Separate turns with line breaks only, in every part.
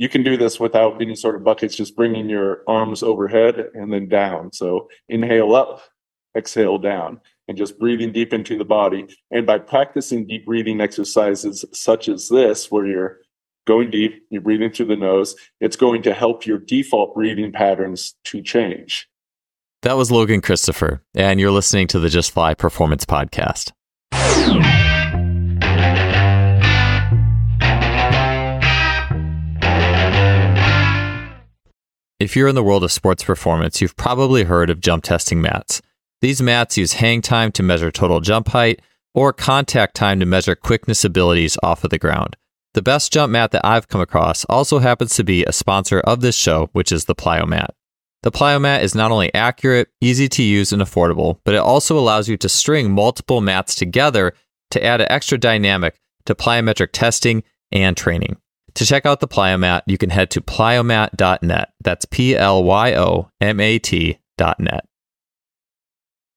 you can do this without any sort of buckets, just bringing your arms overhead and then down. So inhale up, exhale down, and just breathing deep into the body. And by practicing deep breathing exercises such as this, where you're going deep, you're breathing through the nose, it's going to help your default breathing patterns to change.
That was Logan Christopher, and you're listening to the Just Fly Performance Podcast. If you're in the world of sports performance, you've probably heard of jump testing mats. These mats use hang time to measure total jump height or contact time to measure quickness abilities off of the ground. The best jump mat that I've come across also happens to be a sponsor of this show, which is the Plyomat. The Plyomat is not only accurate, easy to use, and affordable, but it also allows you to string multiple mats together to add an extra dynamic to plyometric testing and training. To check out the Plyomat, you can head to plyomat.net. That's P L Y O M A T.net.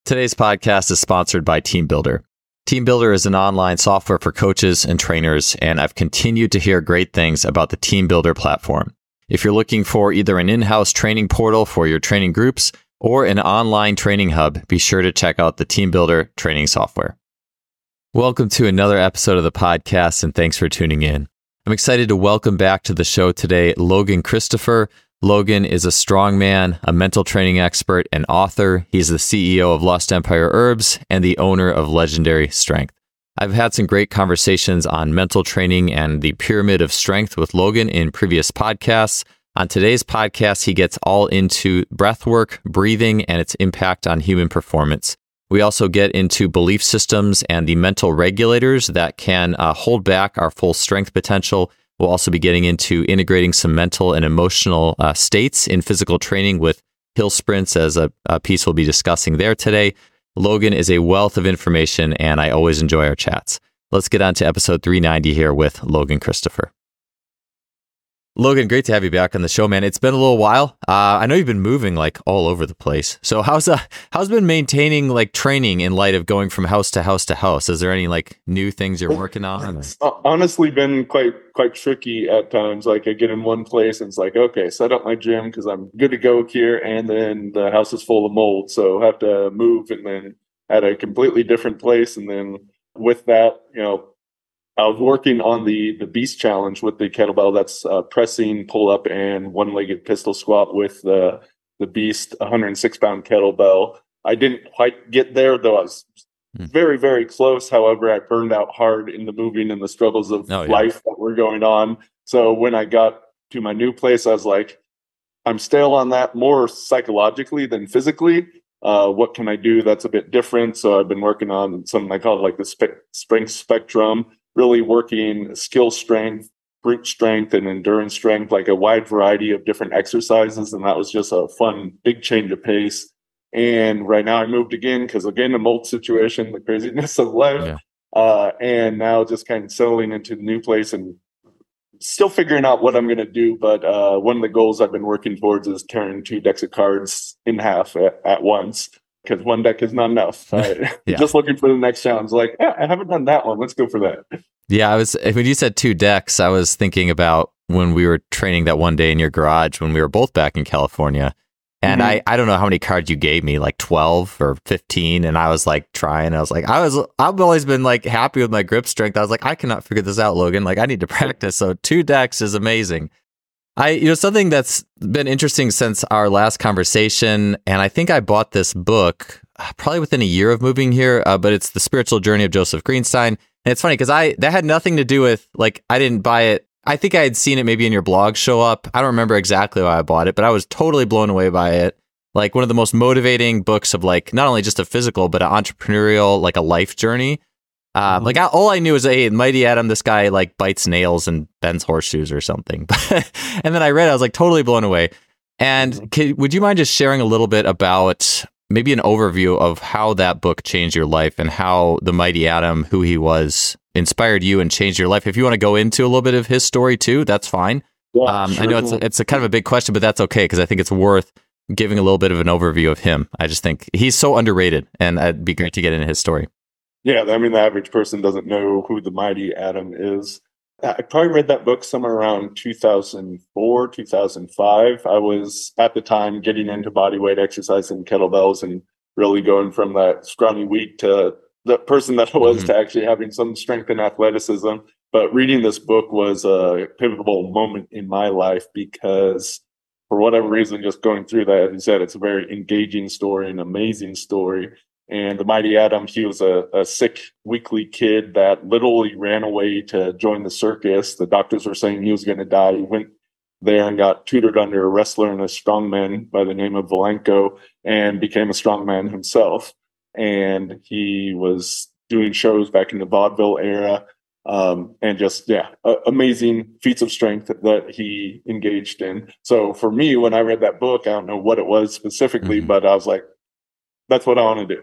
Today's podcast is sponsored by TeamBuildr. TeamBuildr is an online software for coaches and trainers, and I've continued to hear great things about the TeamBuildr platform. If you're looking for either an in house training portal for your training groups or an online training hub, be sure to check out the TeamBuildr training software. Welcome to another episode of the podcast, and thanks for tuning in. I'm excited to welcome back to the show today Logan Christopher. Logan is a strongman, a mental training expert, and author. He's the CEO of Lost Empire Herbs and the owner of Legendary Strength. I've had some great conversations on mental training and the pyramid of strength with Logan in previous podcasts. On today's podcast, he gets all into breath work, breathing, and its impact on human performance. We also get into belief systems and the mental regulators that can uh, hold back our full strength potential. We'll also be getting into integrating some mental and emotional uh, states in physical training with hill sprints as a, a piece we'll be discussing there today. Logan is a wealth of information, and I always enjoy our chats. Let's get on to episode 390 here with Logan Christopher. Logan, great to have you back on the show, man. It's been a little while. Uh, I know you've been moving like all over the place. So how's uh, how's been maintaining like training in light of going from house to house to house? Is there any like new things you're working on?
It's honestly been quite quite tricky at times. Like I get in one place and it's like, okay, set up my gym because I'm good to go here, and then the house is full of mold, so I have to move and then at a completely different place, and then with that, you know, I was working on the the beast challenge with the kettlebell. That's uh, pressing, pull up, and one legged pistol squat with the the beast 106 pound kettlebell. I didn't quite get there, though. I was hmm. very very close. However, I burned out hard in the moving and the struggles of oh, yeah. life that were going on. So when I got to my new place, I was like, I'm stale on that more psychologically than physically. Uh, what can I do that's a bit different? So I've been working on something I call like the spe- strength spectrum really working skill strength, brute strength, and endurance strength, like a wide variety of different exercises. And that was just a fun, big change of pace. And right now I moved again because, again, the mold situation, the craziness of life. Yeah. Uh, and now just kind of settling into the new place and still figuring out what I'm going to do. But uh, one of the goals I've been working towards is tearing two decks of cards in half at, at once because one deck is not enough. Right? yeah. Just looking for the next challenge. Like, yeah, I haven't done that one. Let's go for that.
Yeah, I was when you said two decks, I was thinking about when we were training that one day in your garage when we were both back in California. And mm-hmm. I, I don't know how many cards you gave me, like 12 or 15. And I was like trying. I was like, I was, I've always been like happy with my grip strength. I was like, I cannot figure this out, Logan. Like, I need to practice. So two decks is amazing. I, you know, something that's been interesting since our last conversation, and I think I bought this book uh, probably within a year of moving here, uh, but it's the spiritual journey of Joseph Greenstein. And it's funny because I that had nothing to do with like I didn't buy it. I think I had seen it maybe in your blog show up. I don't remember exactly why I bought it, but I was totally blown away by it. Like one of the most motivating books of like not only just a physical but an entrepreneurial like a life journey. Uh, mm-hmm. Like I, all I knew was, hey, Mighty Atom, this guy like bites nails and bends horseshoes or something. and then I read, it, I was like totally blown away. And mm-hmm. could, would you mind just sharing a little bit about maybe an overview of how that book changed your life and how the Mighty Atom, who he was, inspired you and changed your life? If you want to go into a little bit of his story too, that's fine. Yeah, um, sure. I know it's a, it's a kind of a big question, but that's okay because I think it's worth giving a little bit of an overview of him. I just think he's so underrated, and it'd be great to get into his story.
Yeah, I mean, the average person doesn't know who the mighty Atom is. I probably read that book somewhere around 2004, 2005. I was at the time getting into body weight exercise and kettlebells and really going from that scrawny weak to the person that I was mm-hmm. to actually having some strength and athleticism. But reading this book was a pivotal moment in my life because for whatever reason, just going through that, as you said, it's a very engaging story, an amazing story. And the Mighty Atom, he was a, a sick, weakly kid that literally ran away to join the circus. The doctors were saying he was going to die. He went there and got tutored under a wrestler and a strongman by the name of Valenko and became a strongman himself. And he was doing shows back in the vaudeville era. Um, and just, yeah, uh, amazing feats of strength that he engaged in. So for me, when I read that book, I don't know what it was specifically, mm-hmm. but I was like, that's what I want to do.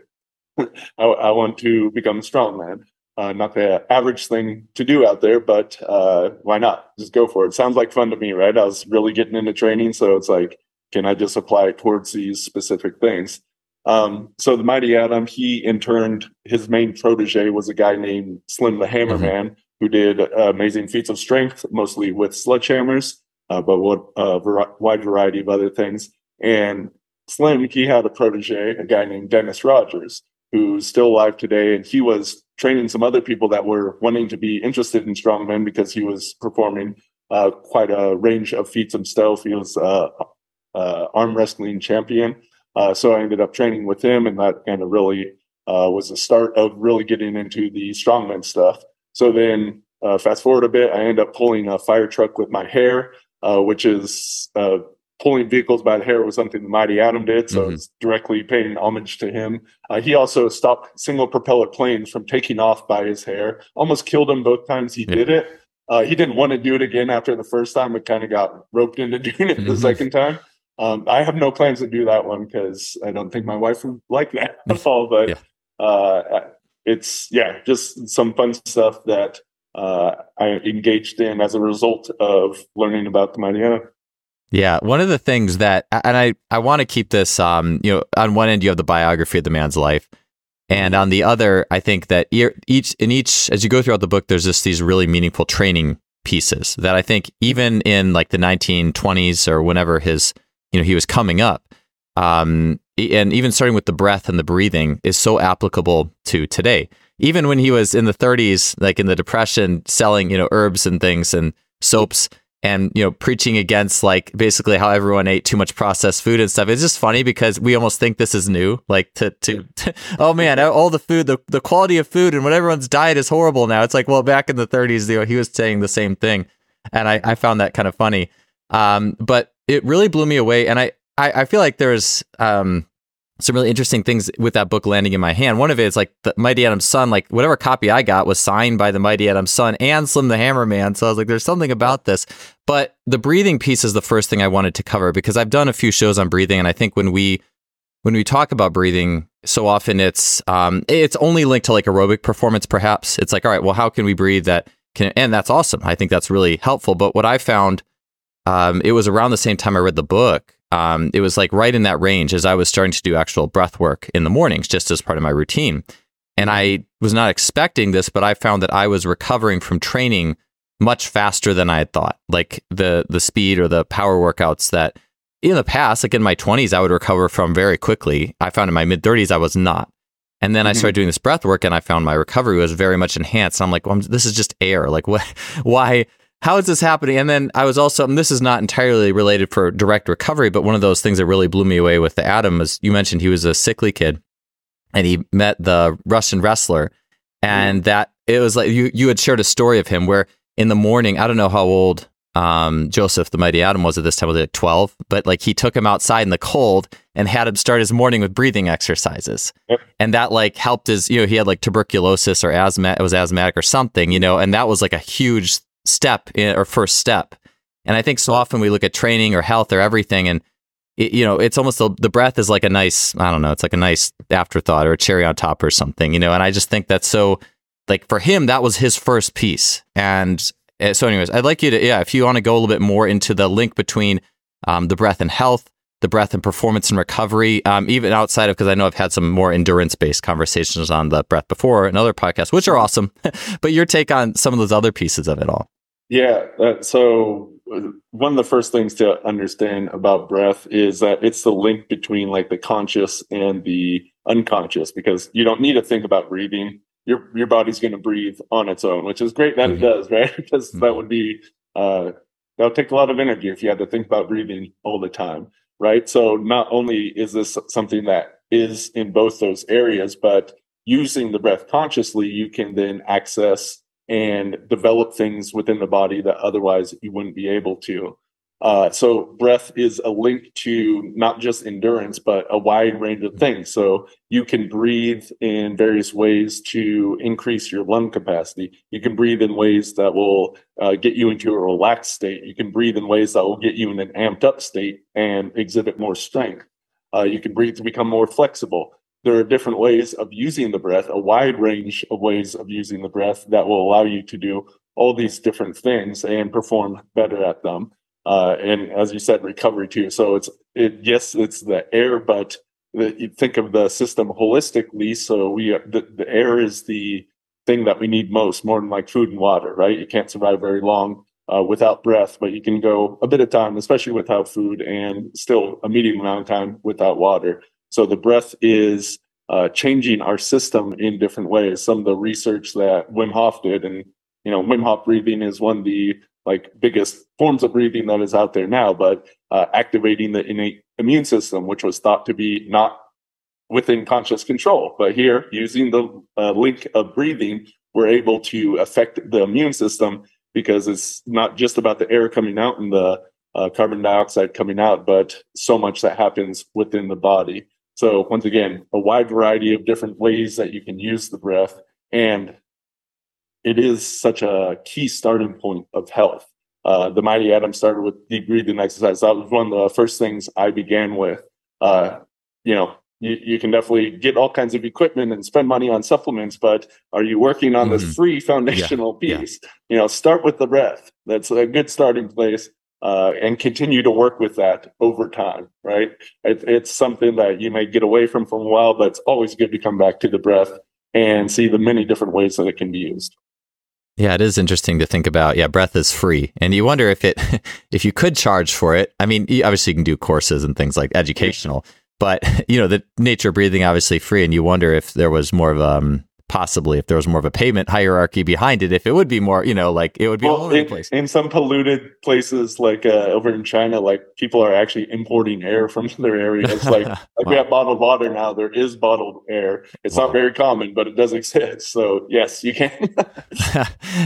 I, I, want to become a strongman. Uh, not the average thing to do out there, but uh, why not? Just go for it. Sounds like fun to me, right? I was really getting into training, so it's like, can I just apply it towards these specific things? Um, so the Mighty Adam, he interned. His main protege was a guy named Slim the Hammer mm-hmm. Man, who did uh, amazing feats of strength, mostly with sledgehammers, uh, but what a uh, wide variety of other things. And Slim, he had a protege, a guy named Dennis Rogers, who's still alive today. And he was training some other people that were wanting to be interested in strongmen because he was performing uh, quite a range of feats himself. He was uh, uh, arm wrestling champion. Uh, so I ended up training with him, and that kind of really uh, was the start of really getting into the strongman stuff. So then, uh, fast forward a bit, I end up pulling a fire truck with my hair, which is pulling vehicles by the hair was something the Mighty Atom did, so mm-hmm. it's directly paying homage to him. Uh, he also stopped single propeller planes from taking off by his hair. Almost killed him both times he yeah. did it. Uh, he didn't want to do it again after the first time, but kind of got roped into doing it mm-hmm. the second time. Um, I have no plans to do that one because I don't think my wife would like that at all. But yeah. uh, it's yeah, just some fun stuff that uh, I engaged in as a result of learning about the Mighty Atom.
Yeah, one of the things that, and I, I want to keep this, um, you know, on one end you have the biography of the man's life, and on the other, I think that each in each as you go throughout the book, there's just these really meaningful training pieces that I think even in like the 1920s or whenever his, you know, he was coming up, um, and even starting with the breath and the breathing is so applicable to today. Even when he was in the 30s, like in the depression, selling you know herbs and things and soaps and you know preaching against like basically how everyone ate too much processed food and stuff. It's just funny because we almost think this is new like to to, to oh man all the food the, the quality of food and what everyone's diet is horrible now. It's like well back in the 30s you know, he was saying the same thing and i, I found that kind of funny. Um, but it really blew me away and i i, I feel like there's um, some really interesting things with that book landing in my hand. One of it is like the Mighty Atom's son, like whatever copy I got was signed by the Mighty Atom's son and Slim the Hammer Man. So I was like, there's something about this. But the breathing piece is the first thing I wanted to cover because I've done a few shows on breathing, and I think when we when we talk about breathing, so often it's um, it's only linked to like aerobic performance. Perhaps it's like, all right, well, how can we breathe that can? And that's awesome. I think that's really helpful. But what I found, um, it was around the same time I read the book um, it was like right in that range as I was starting to do actual breath work in the mornings, just as part of my routine. And I was not expecting this, but I found that I was recovering from training much faster than I had thought. Like the the speed or the power workouts that in the past, like in my 20s, I would recover from very quickly. I found in my mid 30s, I was not. And then mm-hmm. I started doing this breath work and I found my recovery was very much enhanced. And I'm like, well, I'm, this is just air. Like, what? Why? How is this happening? And then I was also, and this is not entirely related for direct recovery, but one of those things that really blew me away with the Atom was you mentioned he was a sickly kid and he met the Russian wrestler. And mm. that it was like you, you had shared a story of him where in the morning, I don't know how old um, Joseph the Mighty Atom was at this time, was like 12, but like he took him outside in the cold and had him start his morning with breathing exercises. Yep. And that like helped his, you know, he had like tuberculosis or asthma, it was asthmatic or something, you know, and that was like a huge step in, or first step. And I think so often we look at training or health or everything, and it, you know, it's almost the, the breath is like a nice, I don't know, it's like a nice afterthought or a cherry on top or something, you know. And I just think that's so, like for him, that was his first piece. And eh, so, anyways, I'd like you to, yeah, if you want to go a little bit more into the link between um, the breath and health, the breath and performance and recovery, um, even outside of because I know I've had some more endurance based conversations on the breath before and other podcasts, which are awesome. but your take on some of those other pieces of it all.
Yeah. Uh, so one of the first things to understand about breath is that it's the link between like the conscious and the unconscious because you don't need to think about breathing. Your your body's going to breathe on its own, which is great that mm-hmm. it does, right? because mm-hmm. that would be uh, that would take a lot of energy if you had to think about breathing all the time, right? So not only is this something that is in both those areas, but using the breath consciously, you can then access and develop things within the body that otherwise you wouldn't be able to. Uh, so breath is a link to not just endurance, but a wide range of things. So you can breathe in various ways to increase your lung capacity. You can breathe in ways that will uh, get you into a relaxed state. You can breathe in ways that will get you in an amped up state and exhibit more strength. Uh, you can breathe to become more flexible. There are different ways of using the breath, a wide range of ways of using the breath that will allow you to do all these different things and perform better at them uh, and as you said, recovery too. So it's it yes, it's the air, but the, you think of the system holistically. So we the, the air is the thing that we need most, more than like food and water, right? You can't survive very long uh, without breath, but you can go a bit of time, especially without food, and still a medium amount of time without water. So the breath is uh, changing our system in different ways. Some of the research that Wim Hof did, and you know, Wim Hof breathing is one of the like biggest forms of breathing that is out there now, but uh, activating the innate immune system, which was thought to be not within conscious control. But here, using the uh, link of breathing, we're able to affect the immune system because it's not just about the air coming out and the uh, carbon dioxide coming out, but so much that happens within the body. So once again, a wide variety of different ways that you can use the breath and it is such a key starting point of health. Uh, the Mighty Atom started with deep breathing exercise. That was one of the first things I began with. Uh, you know, you, you, can definitely get all kinds of equipment and spend money on supplements, but are you working on mm-hmm. the free foundational yeah. piece? Yeah. You know, start with the breath. That's a good starting place. Uh, and continue to work with that over time, right? It, it's something that you may get away from for a while, but it's always good to come back to the breath and see the many different ways that it can be used.
Yeah, it is interesting to think about. Yeah, breath is free, and you wonder if it, if you could charge for it. I mean, obviously you can do courses and things like educational, but you know, the nature breathing obviously free, and you wonder if there was more of um, possibly if there was more of a payment hierarchy behind it if it would be more you know like it would be well,
in, place. in some polluted places like uh, over in china like people are actually importing air from other areas like like wow. we have bottled water now there is bottled air it's wow. not very common but it does exist so yes you can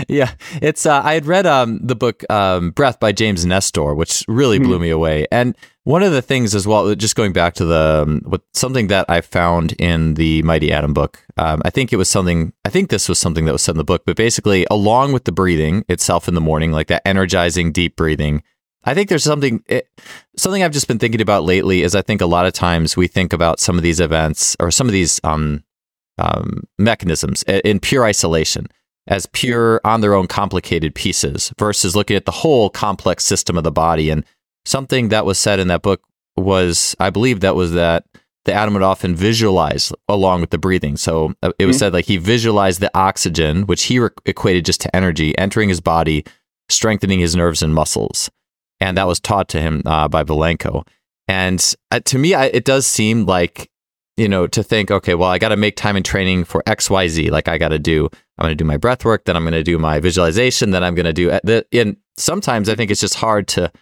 yeah it's uh, i had read um, the book um, breath by james nestor which really blew mm. me away and one of the things as well, just going back to the um, what something that I found in the Mighty Atom book. Um, I think it was something. I think this was something that was said in the book, but basically, along with the breathing itself in the morning, like that energizing deep breathing, I think there's something it, something I've just been thinking about lately. Is I think a lot of times we think about some of these events or some of these um, um, mechanisms in pure isolation as pure on their own complicated pieces versus looking at the whole complex system of the body and something that was said in that book was, I believe that was that the atom would often visualize along with the breathing. So uh, it was mm-hmm. said like he visualized the oxygen, which he re- equated just to energy, entering his body, strengthening his nerves and muscles. And that was taught to him uh, by Vilenko. And uh, to me, I, it does seem like, you know, to think, okay, well, I got to make time in training for X, Y, Z. Like I got to do, I'm going to do my breath work, then I'm going to do my visualization, then I'm going to do uh, the, and sometimes I think it's just hard to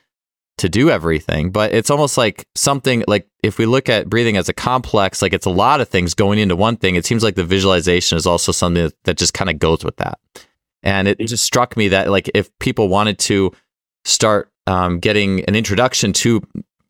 to do everything, but it's almost like something like if we look at breathing as a complex, like it's a lot of things going into one thing, it seems like the visualization is also something that, that just kind of goes with that. And it just struck me that like if people wanted to start um, getting an introduction to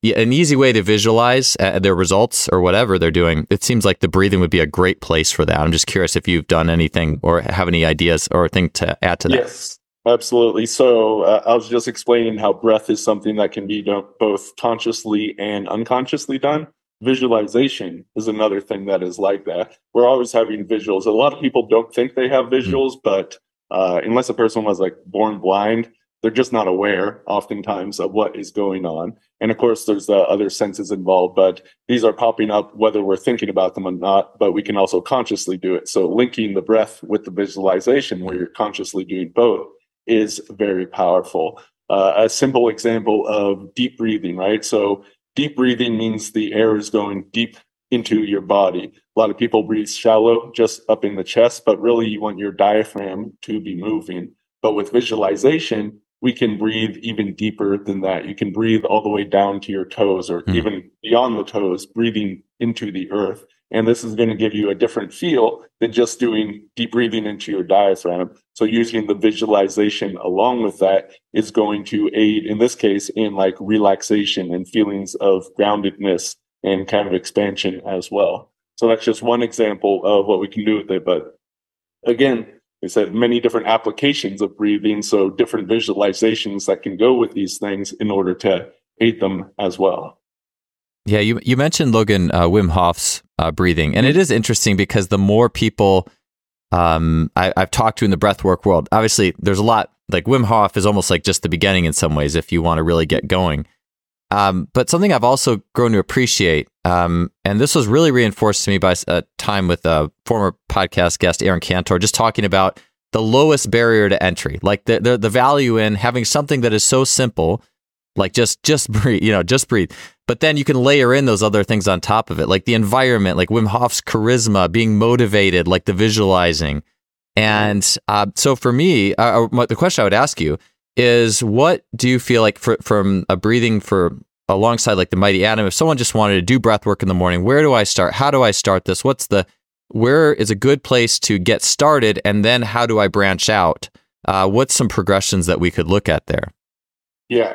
an easy way to visualize uh, their results or whatever they're doing, it seems like the breathing would be a great place for that. I'm just curious if you've done anything or have any ideas or thing to add to that.
Yes. Absolutely. So uh, I was just explaining how breath is something that can be done both consciously and unconsciously done. Visualization is another thing that is like that. We're always having visuals. A lot of people don't think they have mm-hmm. visuals, but uh, unless a person was like born blind, they're just not aware oftentimes of what is going on. And of course, there's the other senses involved, but these are popping up whether we're thinking about them or not, but we can also consciously do it. So linking the breath with the visualization where you're consciously doing both is very powerful. Uh, a simple example of deep breathing, right? So deep breathing means the air is going deep into your body. A lot of people breathe shallow, just up in the chest, but really you want your diaphragm to be moving. But with visualization, we can breathe even deeper than that. You can breathe all the way down to your toes or mm. even beyond the toes, breathing into the earth. And this is going to give you a different feel than just doing deep breathing into your diaphragm. So using the visualization along with that is going to aid, in this case, in like relaxation and feelings of groundedness and kind of expansion as well. So that's just one example of what we can do with it. But again, they said many different applications of breathing, so different visualizations that can go with these things in order to aid them as well.
Yeah, you you mentioned Logan uh, Wim Hof's uh, breathing, and it is interesting because the more people um, I, have talked to in the breathwork world, obviously there's a lot. Like Wim Hof is almost like just the beginning in some ways if you want to really get going. Um, but something I've also grown to appreciate, um, and this was really reinforced to me by a time with a former podcast guest, Aaron Cantor, just talking about the lowest barrier to entry, like the, the, the value in having something that is so simple, like just just breathe, you know, just breathe. But then you can layer in those other things on top of it, like the environment, like Wim Hof's charisma, being motivated, like the visualizing. And uh, so for me, uh, uh the question I would ask you is what do you feel like for, from a breathing for alongside like the mighty atom if someone just wanted to do breath work in the morning where do i start? How do i start this? What's the where is a good place to get started? And then how do i branch out? Uh, what's some progressions that we could look at there?
Yeah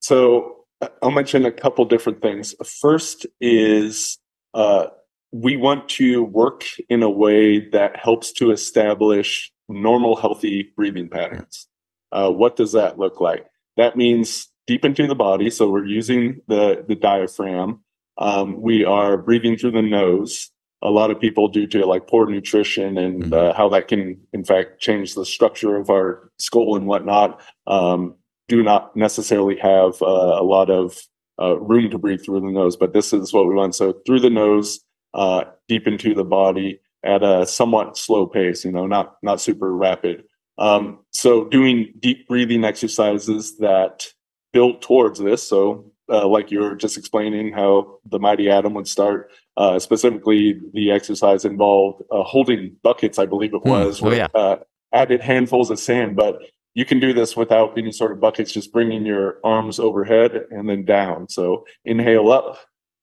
so uh, i'll mention a couple different things first is uh, we want to work in a way that helps to establish normal healthy breathing patterns uh, what does that look like? That means deep into the body. So we're using the, the diaphragm. Um, we are breathing through the nose. A lot of people, due to like poor nutrition and mm-hmm. uh, how that can, in fact, change the structure of our skull and whatnot, um, do not necessarily have uh, a lot of uh, room to breathe through the nose. But this is what we want. So through the nose, uh, deep into the body at a somewhat slow pace. You know, not not super rapid. Um, so doing deep breathing exercises that build towards this. So uh, like you were just explaining how the mighty atom would start. Uh, specifically, the exercise involved uh, holding buckets, I believe it hmm. was, mm. oh, with yeah. Uh, added handfuls of sand. But you can do this without any sort of buckets, just bringing your arms overhead and then down. So inhale up,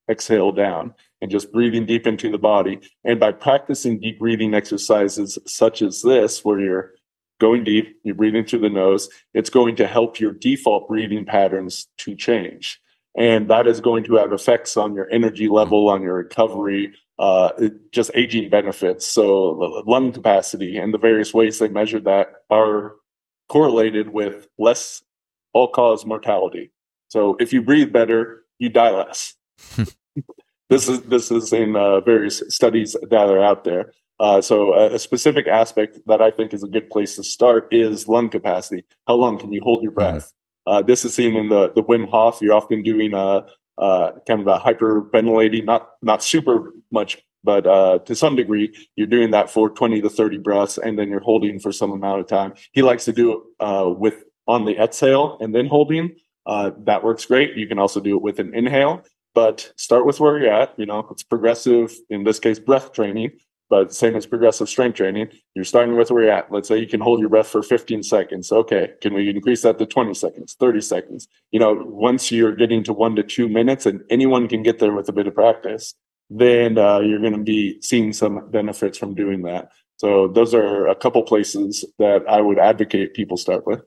exhale down, and just breathing deep into the body. And by practicing deep breathing exercises such as this, where you're going deep, you're breathing through the nose, it's going to help your default breathing patterns to change. And that is going to have effects on your energy level, on your recovery, uh, just aging benefits. So, lung capacity and the various ways they measure that are correlated with less all cause mortality. So, if you breathe better, you die less. this is this is in uh, various studies that are out there. Uh, so a, a, specific aspect that I think is a good place to start is lung capacity. How long can you hold your breath? Uh, this is seen in the the Wim Hof. You're often doing a, a kind of a hyperventilating, not not super much, but uh, to some degree, you're doing that for 20 to 30 breaths, and then you're holding for some amount of time. He likes to do it uh, with on the exhale and then holding. Uh, that works great. You can also do it with an inhale, but start with where you're at. You know, it's progressive. In this case, breath training but same as progressive strength training, you're starting with where you're at. Let's say you can hold your breath for 15 seconds. Okay, can we increase that to 20 seconds, 30 seconds? You know, once you're getting to one to two minutes, and anyone can get there with a bit of practice, then uh, you're going to be seeing some benefits from doing that. So those are a couple places that I would advocate people start with.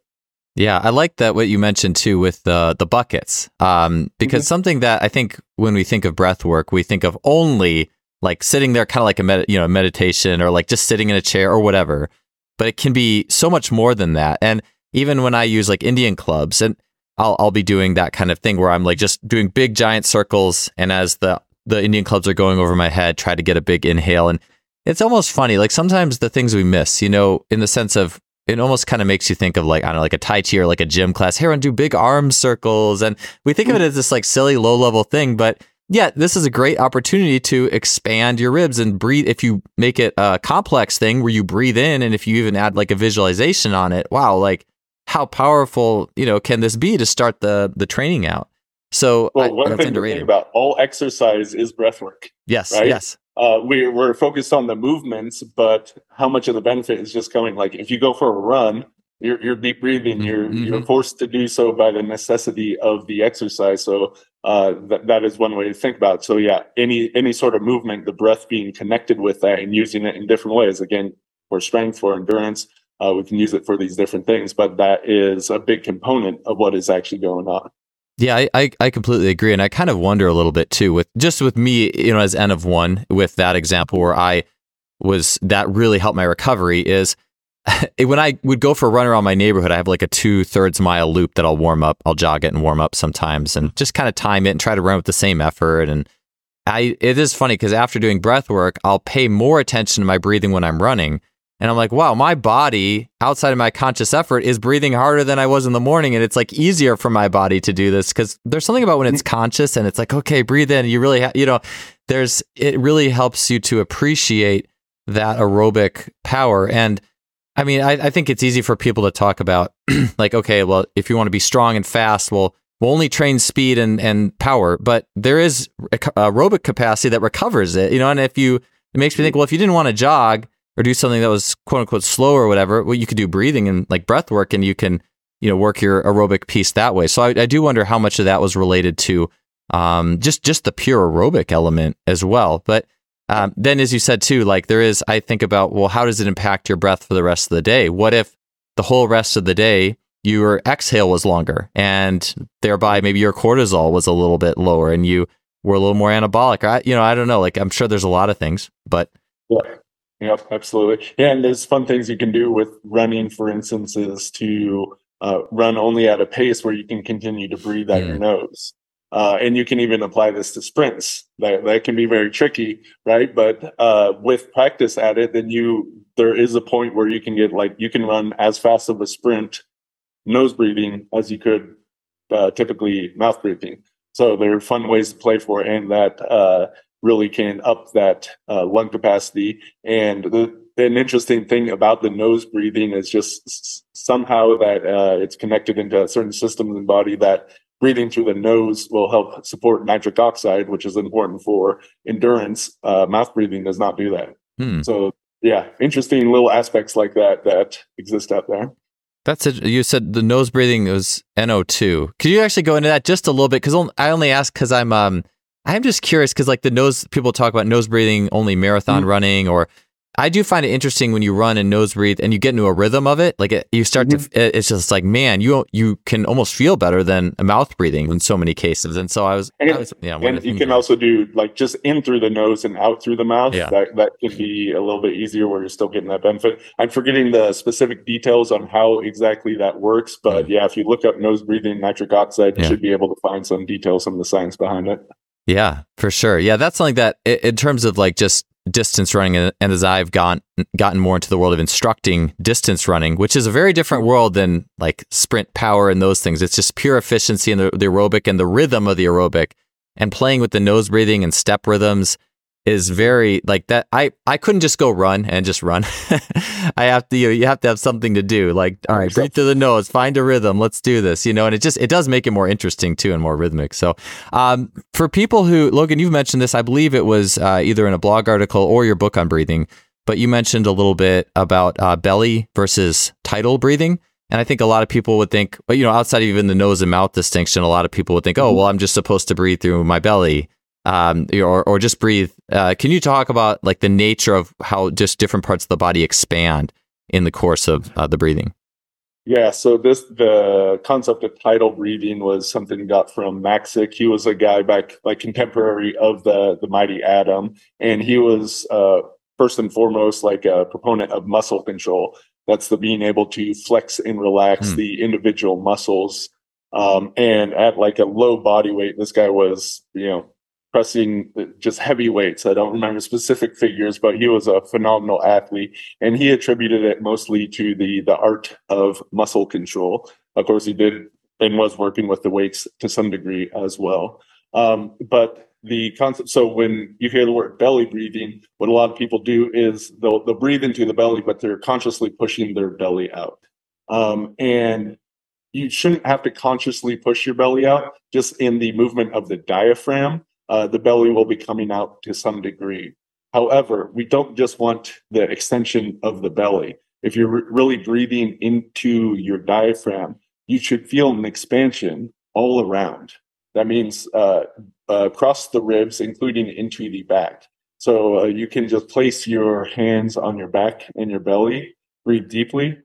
Yeah, I like that what you mentioned too with the the buckets, um, because mm-hmm. something that I think when we think of breath work, we think of only like sitting there kind of like a med- you know meditation or like just sitting in a chair or whatever but it can be so much more than that and even when i use like indian clubs and i'll i'll be doing that kind of thing where i'm like just doing big giant circles and as the the indian clubs are going over my head try to get a big inhale and it's almost funny like sometimes the things we miss you know in the sense of it almost kind of makes you think of like I don't know, like a Tai Chi or like a gym class. Here and do big arm circles, and we think of it as this like silly low level thing, but yeah, this is a great opportunity to expand your ribs and breathe. If you make it a complex thing where you breathe in, and if you even add like a visualization on it, wow, like how powerful you know can this be to start the the training out. So
well,
I,
one
that's
thing to think
underrated.
about all exercise is breath work.
Yes,
right?
yes,
Uh, we, we're focused on the movements, but how much of the benefit is just coming? Like if you go for a run, you're, you're deep breathing. You're
Mhm.
you're forced to do so by the necessity of the exercise. So uh, that that is one way to think about. It. So yeah, any any sort of movement, the breath being connected with that and using it in different ways. Again, for strength, for endurance, uh, we can use it for these different things. But that is a big component of what is actually going on.
Yeah, I, I, I completely agree. And I kind of wonder a little bit too with just with me, you know, as N of one with that example where I was that really helped my recovery is when I would go for a run around my neighborhood, I have like a two thirds mile loop that I'll warm up. I'll jog it and warm up sometimes and just kind of time it and try to run with the same effort. And I, it is funny because after doing breath work, I'll pay more attention to my breathing when I'm running. And I'm like, wow, my body outside of my conscious effort is breathing harder than I was in the morning. And it's like easier for my body to do this because there's something about when it's mm. conscious and it's like, okay, breathe in. You really, ha-, you know, there's, it really helps you to appreciate that aerobic power. And I mean, I, I think it's easy for people to talk about like, okay, well, if you want to be strong and fast, well, we'll only train speed and, and power, but there is aerobic capacity that recovers it, you know, and if you, it makes me think, well, if you didn't want to jog, or do something that was quote unquote slow or whatever, well, you could do breathing and like breath work and you can, you know, work your aerobic piece that way. So I, I do wonder how much of that was related to um, just just the pure aerobic element as well. But um, then, as you said too, like there is, I think about, well, how does it impact your breath for the rest of the day? What if the whole rest of the day your exhale was longer and thereby maybe your cortisol was a little bit lower and you were a little more anabolic? I, you know, I don't know. Like I'm sure there's a lot of things, but
yeah. Yep, absolutely. Yeah, and there's fun things you can do with running, for instance, is to uh, run only at a pace where you can continue to breathe out
Mm.
your nose. Uh, and you can even apply this to sprints. That that can be very tricky, right? But uh, with practice at it, then you there is a point where you can get like you can run as fast of a sprint nose breathing as you could uh, typically mouth breathing. So there are fun ways to play for, and that uh, really can up that uh, lung capacity. And the, an interesting thing about the nose breathing is just s- somehow that uh, it's connected into certain systems in the body that breathing through the nose will help support nitric oxide, which is important for endurance. Uh, mouth breathing does not do that.
hmm.
So yeah, interesting little aspects like that that exist out there.
That's it. You said the nose breathing was NO2. Could you actually go into that just a little bit? Because I only ask because I'm um I'm just curious because like the nose people talk about nose breathing only marathon
Mm.
running or I do find it interesting when you run and nose breathe and you get into a rhythm of it. Like it, you start to, it- it's just like man, you you can almost feel better than a mouth breathing in so many cases. And so I was, I was yeah.
And you can also do like just in through the nose and out through the mouth.
Yeah.
That that can be a little bit easier where you're still getting that benefit. I'm forgetting the specific details on how exactly that works, but yeah, if you look up nose breathing nitric oxide, you
Yeah.
should be able to find some details, some of the science behind it.
Yeah, for sure. Yeah, that's something that in terms of like just distance running and as I've gotten gotten more into the world of instructing distance running, which is a very different world than like sprint power and those things. It's just pure efficiency and the, the aerobic and the rhythm of the aerobic and playing with the nose breathing and step rhythms is very like that I I couldn't just go run and just run. I have to you, you have to have something to do. Like all right, breathe through the nose, find a rhythm, let's do this, you know, and it just it does make it more interesting too and more rhythmic. So um, for people who, Logan, you've mentioned this. I believe it was uh, either in a blog article or your book on breathing, but you mentioned a little bit about uh, belly versus tidal breathing. And I think a lot of people would think, but you know, outside of even the nose and mouth distinction, a lot of people would think, oh, well, I'm just supposed to breathe through my belly, um, or or just breathe. Uh, can you talk about like the nature of how just different parts of the body expand in the course of uh, the breathing?
Yeah, so this the concept of tidal breathing was something got from Maxick. He was a guy back like contemporary of the the mighty Atom, and he was uh, first and foremost like a proponent of muscle control. That's the being able to flex and relax
Hmm.
the individual muscles. Um, and at like a low body weight, this guy was you know pressing just heavy weights. I don't remember specific figures, but he was a phenomenal athlete and he attributed it mostly to the the art of muscle control. Of course, he did and was working with the weights to some degree as well. Um, but the concept, so when you hear the word belly breathing, what a lot of people do is they'll they'll breathe into the belly, but they're consciously pushing their belly out. Um, and you shouldn't have to consciously push your belly out. Just in the movement of the diaphragm, uh, the belly will be coming out to some degree. However, we don't just want the extension of the belly. If you're re- really breathing into your diaphragm, you should feel an expansion all around. That means uh, uh, across the ribs, including into the back. So uh, you can just place your hands on your back and your belly, breathe deeply,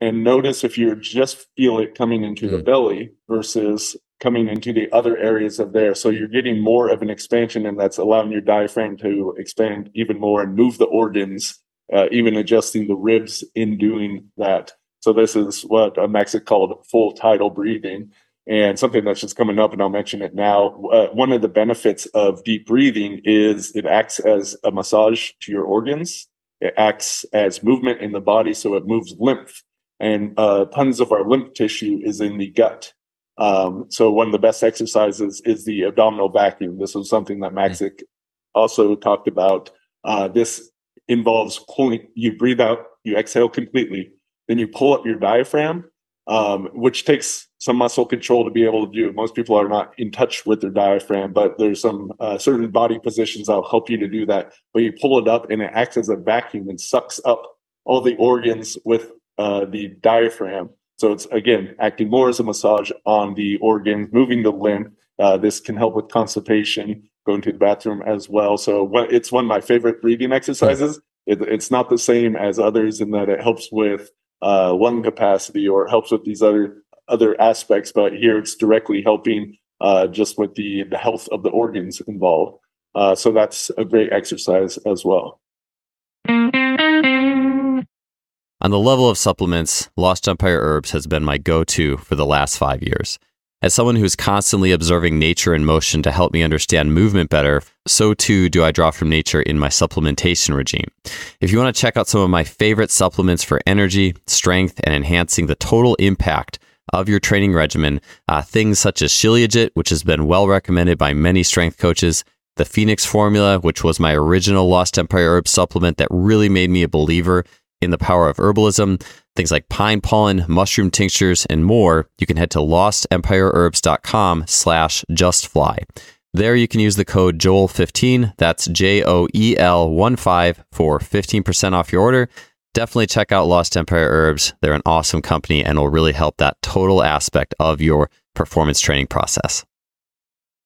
and notice if you just feel it coming into the
Mhm.
belly versus coming into the other areas of there. So you're getting more of an expansion, and that's allowing your diaphragm to expand even more and move the organs, uh, even adjusting the ribs in doing that. So this is what uh, Max had called full tidal breathing. And something that's just coming up, and I'll mention it now. Uh, one of the benefits of deep breathing is it acts as a massage to your organs. It acts as movement in the body, so it moves lymph and uh, tons of our lymph tissue is in the gut. Um, so one of the best exercises is the abdominal vacuum. This was something that Maxick also talked about. Uh, this involves pulling. You breathe out, you exhale completely, then you pull up your diaphragm, um, which takes some muscle control to be able to do. Most people are not in touch with their diaphragm, but there's some uh, certain body positions that'll help you to do that. But you pull it up, and it acts as a vacuum and sucks up all the organs with uh, the diaphragm. So it's again acting more as a massage on the organs, moving the lymph. Uh, this can help with constipation, going to the bathroom as well. So it's one of my favorite breathing exercises. It, it's not the same as others in that it helps with uh, lung capacity or helps with these other other aspects, but here it's directly helping uh, just with the the health of the organs involved. Uh, so that's a great exercise as well.
On the level of supplements, Lost Empire Herbs has been my go to for the last five years. As someone who's constantly observing nature in motion to help me understand movement better, so too do I draw from nature in my supplementation regime. If you want to check out some of my favorite supplements for energy, strength, and enhancing the total impact of your training regimen, uh, things such as Shilajit, which has been well recommended by many strength coaches, the Phoenix Formula, which was my original Lost Empire herb supplement that really made me a believer in the power of herbalism, things like pine pollen, mushroom tinctures, and more, you can head to lostempireherbs.com slash justfly. There you can use the code JOEL15, that's J-O-E-L 1-5 for 15% off your order. Definitely check out Lost Empire Herbs. They're an awesome company and will really help that total aspect of your performance training process.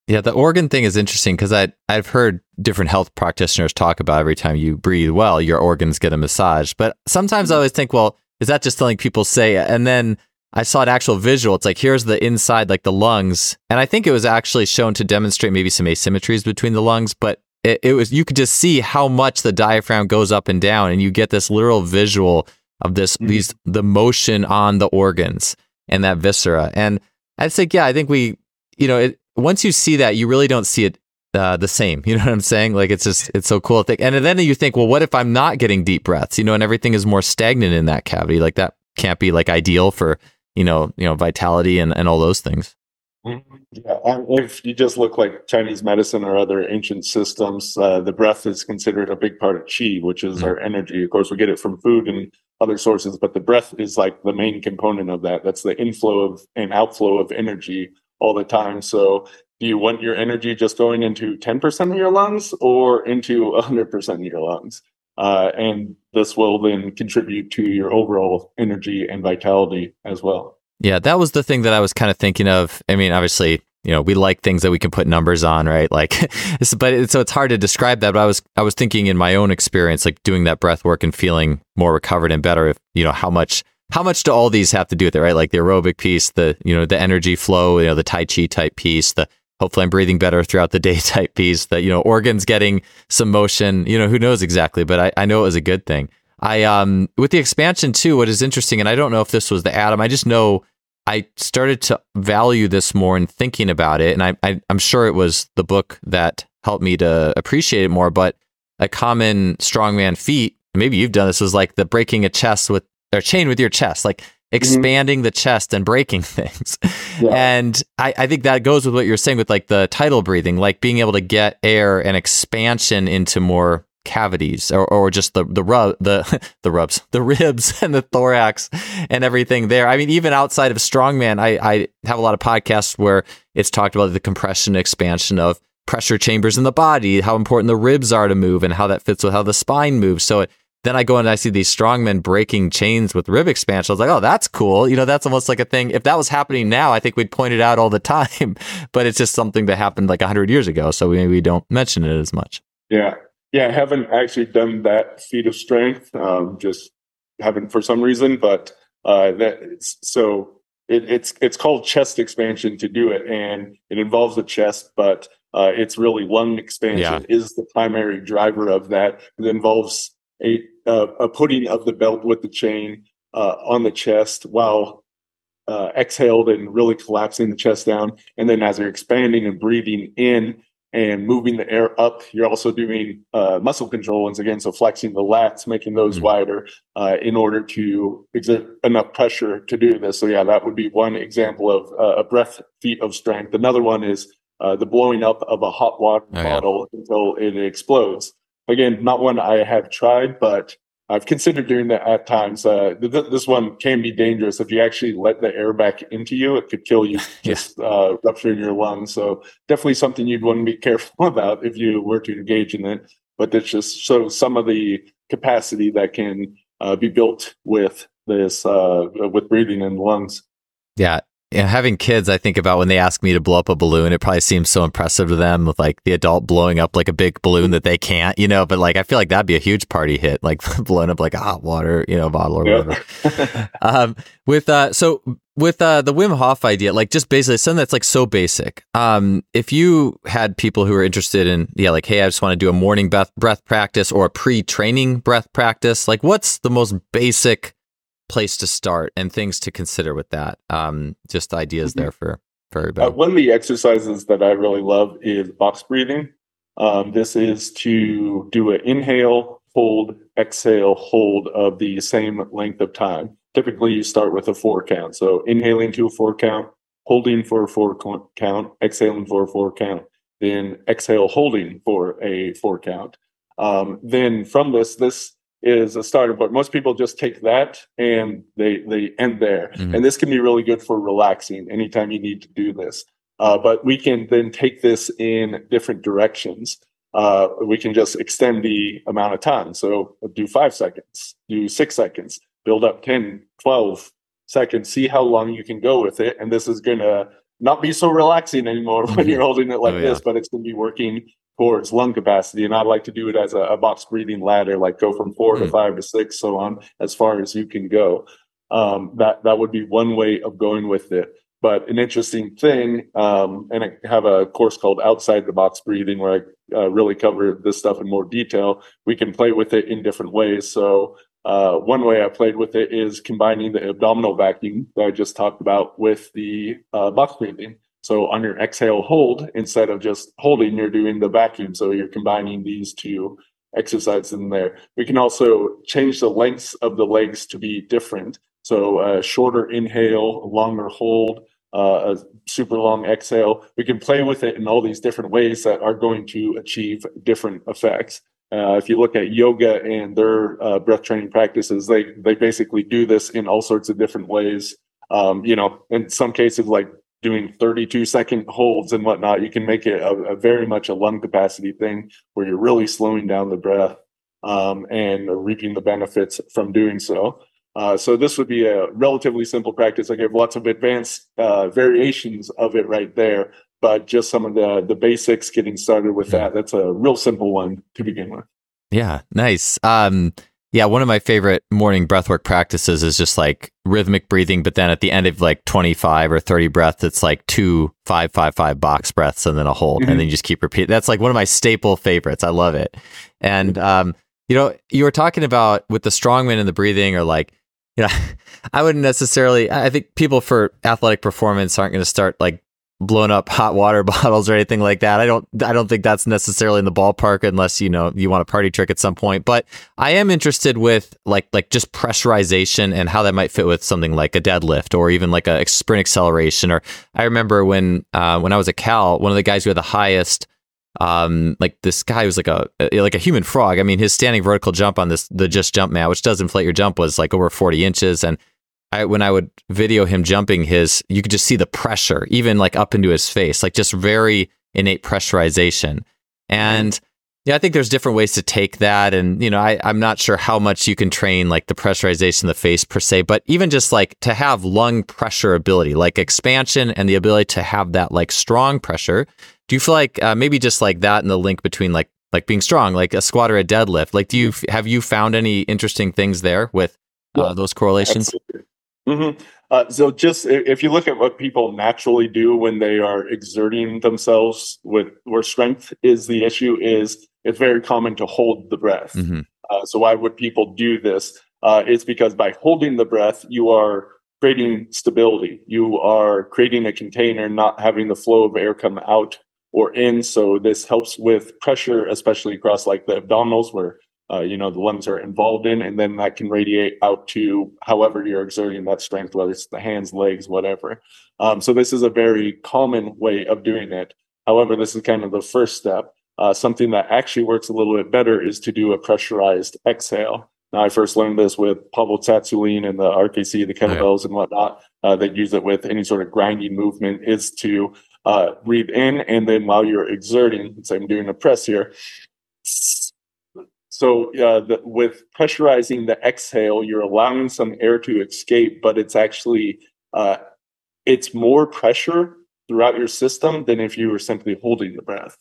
Yeah, the organ thing is interesting because I I've heard different health practitioners talk about every time you breathe well, your organs get a massage. But sometimes I always think, well, is that just something people say? And then I saw an actual visual. It's like here's the inside, like the lungs, and I think it was actually shown to demonstrate maybe some asymmetries between the lungs, but it, it was you could just see how much the diaphragm goes up and down, and you get this literal visual of this
Mhm.
these the motion on the organs and that viscera. And I'd say, yeah, I think we, you know, it, once you see that, you really don't see it uh, the same. You know what I'm saying? Like it's just it's so cool. And then you think, well, what if I'm not getting deep breaths? You know, and everything is more stagnant in that cavity. Like that can't be like ideal for you know you know vitality and and all those things.
Yeah, and if you just look like Chinese medicine or other ancient systems, uh, the breath is considered a big part of qi, which is
Mhm.
our energy. Of course, we get it from food and other sources, but the breath is like the main component of that. That's the inflow of and outflow of energy all the time. So, do you want your energy just going into 10% of your lungs or into 100% of your lungs? Uh, and this will then contribute to your overall energy and vitality as well.
Yeah, that was the thing that I was kind of thinking of. I mean, obviously, you know, we like things that we can put numbers on, right? Like, but it, so it's hard to describe that. But I was, I was thinking in my own experience, like doing that breath work and feeling more recovered and better. If you know how much, how much do all these have to do with it, right? Like the aerobic piece, the you know the energy flow, you know the Tai Chi type piece, the hopefully I'm breathing better throughout the day type piece, the you know organs getting some motion. You know, who knows exactly, but I, I know it was a good thing. I um with the expansion too. What is interesting, and I don't know if this was the Atom. I just know I started to value this more in thinking about it, and I, I I'm sure it was the book that helped me to appreciate it more. But a common strongman feat, maybe you've done this, was like the breaking a chest with or chain with your chest, like mm-hmm. expanding the chest and breaking things.
Yeah.
And I, I think that goes with what you're saying with like the tidal breathing, like being able to get air and expansion into more cavities or, or just the the rub the the rubs the ribs and the thorax and everything there. I mean, even outside of strongman, I I have a lot of podcasts where it's talked about the compression expansion of pressure chambers in the body, how important the ribs are to move, and how that fits with how the spine moves. So it, then I go and I see these strongmen breaking chains with rib expansion. I was like, oh, that's cool. You know, that's almost like a thing. If that was happening now, I think we'd point it out all the time. but it's just something that happened like 100 years ago. So maybe we don't mention it as much.
Yeah. Yeah. I haven't actually done that feat of strength. Um, just haven't for some reason. But uh, that so it, it's it's called chest expansion to do it, and it involves the chest, but uh, it's really lung expansion yeah. is the primary driver of that. It involves a uh, a putting of the belt with the chain uh, on the chest while uh, exhaled and really collapsing the chest down. And then as you're expanding and breathing in and moving the air up, you're also doing uh, muscle control once again. So flexing the lats, making those mm-hmm. wider uh, in order to exert enough pressure to do this. So yeah, that would be one example of uh, a breath feat of strength. Another one is uh, the blowing up of a hot water oh, bottle yeah. until it explodes. Again, not one I have tried, but I've considered doing that at times. Uh, th- this one can be dangerous if you actually let the air back into you. It could kill you, just uh, rupturing your lungs. So definitely something you'd want to be careful about if you were to engage in it. But it's just so some of the capacity that can uh, be built with this uh, with breathing in the lungs.
Yeah, you know, having kids, I think about when they ask me to blow up a balloon, it probably seems so impressive to them with like the adult blowing up like a big balloon that they can't, you know, but like I feel like that'd be a huge party hit, like blowing up like a hot water, you know, bottle or whatever. um, with, uh, so with, uh, the Wim Hof idea, like just basically something that's like so basic. Um, if you had people who are interested in, yeah, like, hey, I just want to do a morning breath, breath practice or a pre training breath practice, like what's the most basic, place to start and things to consider with that. Um, just ideas mm-hmm. there for for everybody. Uh,
one of the exercises that I really love is box breathing. Um, this is to do an inhale, hold, exhale, hold of the same length of time. Typically, you start with a four count. So inhaling to a four count, holding for a four count, exhaling for a four count, then exhale, holding for a four count. Um, then from this, this is a starter point. Most people just take that and they they end there. Mm-hmm. And this can be really good for relaxing anytime you need to do this. Uh, but we can then take this in different directions. Uh, we can just extend the amount of time. So do five seconds, do six seconds, build up 10, 12 seconds, see how long you can go with it. And this is going to not be so relaxing anymore when mm-hmm. you're holding it like oh, yeah. this, but it's going to be working towards lung capacity. And I like to do it as a, a box breathing ladder, like go from 4 mm-hmm. to five to six, so on, as far as you can go. Um, that that would be one way of going with it. But an interesting thing, um, and I have a course called Outside the Box Breathing where I uh, really cover this stuff in more detail. We can play with it in different ways. So uh, one way I played with it is combining the abdominal vacuum that I just talked about with the uh, box breathing. So on your exhale hold, instead of just holding, you're doing the vacuum. So you're combining these two exercises in there. We can also change the lengths of the legs to be different. So a shorter inhale, longer hold, uh, a super long exhale. We can play with it in all these different ways that are going to achieve different effects. Uh, if you look at yoga and their uh, breath training practices, they they basically do this in all sorts of different ways. Um, you know, in some cases, like doing 32 second holds and whatnot, you can make it a, a very much a lung capacity thing where you're really slowing down the breath um, and reaping the benefits from doing so. Uh, so this would be a relatively simple practice. I give lots of advanced uh, variations of it right there, but just some of the the basics getting started with that. That's a real simple one to begin with.
Yeah, nice. Um, yeah, one of my favorite morning breathwork practices is just like rhythmic breathing, but then at the end of like 25 or 30 breaths, it's like two five, five, five box breaths and then a hold. Mm-hmm. And then you just keep repeating. That's like one of my staple favorites. I love it. And, um, you know, you were talking about with the strongman and the breathing or like, you know, I wouldn't necessarily, I think people for athletic performance aren't going to start like blown up hot water bottles or anything like that. I don't I don't think that's necessarily in the ballpark unless you know you want a party trick at some point. But I am interested with like like just pressurization and how that might fit with something like a deadlift or even like a sprint acceleration. Or I remember when uh, when I was at Cal, one of the guys who had the highest um, like this guy was like a like a human frog. I mean, his standing vertical jump on this the just jump mat, which does inflate your jump, was like over 40 inches. And I, when I would video him jumping, his you could just see the pressure, even like up into his face, like just very innate pressurization. And yeah, I think there's different ways to take that. And, you know, I, I'm not sure how much you can train like the pressurization of the face per se, but even just like to have lung pressure ability, like expansion and the ability to have that like strong pressure. Do you feel like uh, maybe just like that and the link between like, like being strong, like a squat or a deadlift? Like, do you, have you found any interesting things there with uh, those correlations?
Mm-hmm. Uh, so just if you look at what people naturally do when they are exerting themselves with where strength is the issue is it's very common to hold the breath. Mm-hmm. Uh, so why would people do this? Uh, it's because by holding the breath, you are creating stability. You are creating a container, not having the flow of air come out or in. So this helps with pressure, especially across like the abdominals where uh, you know the lungs are involved in, and then that can radiate out to however you're exerting that strength, whether it's the hands, legs, whatever. Um, so this is a very common way of doing it. However, this is kind of the first step. Uh, something that actually works a little bit better is to do a pressurized exhale. Now, I first learned this with Pavel Tsatsouline and the RKC, the kettlebells and whatnot. Uh, that use it with any sort of grinding movement is to uh, breathe in, and then while you're exerting, say I'm doing a press here. So, uh, the, with pressurizing the exhale, you're allowing some air to escape, but it's actually uh, it's more pressure throughout your system than if you were simply holding the breath.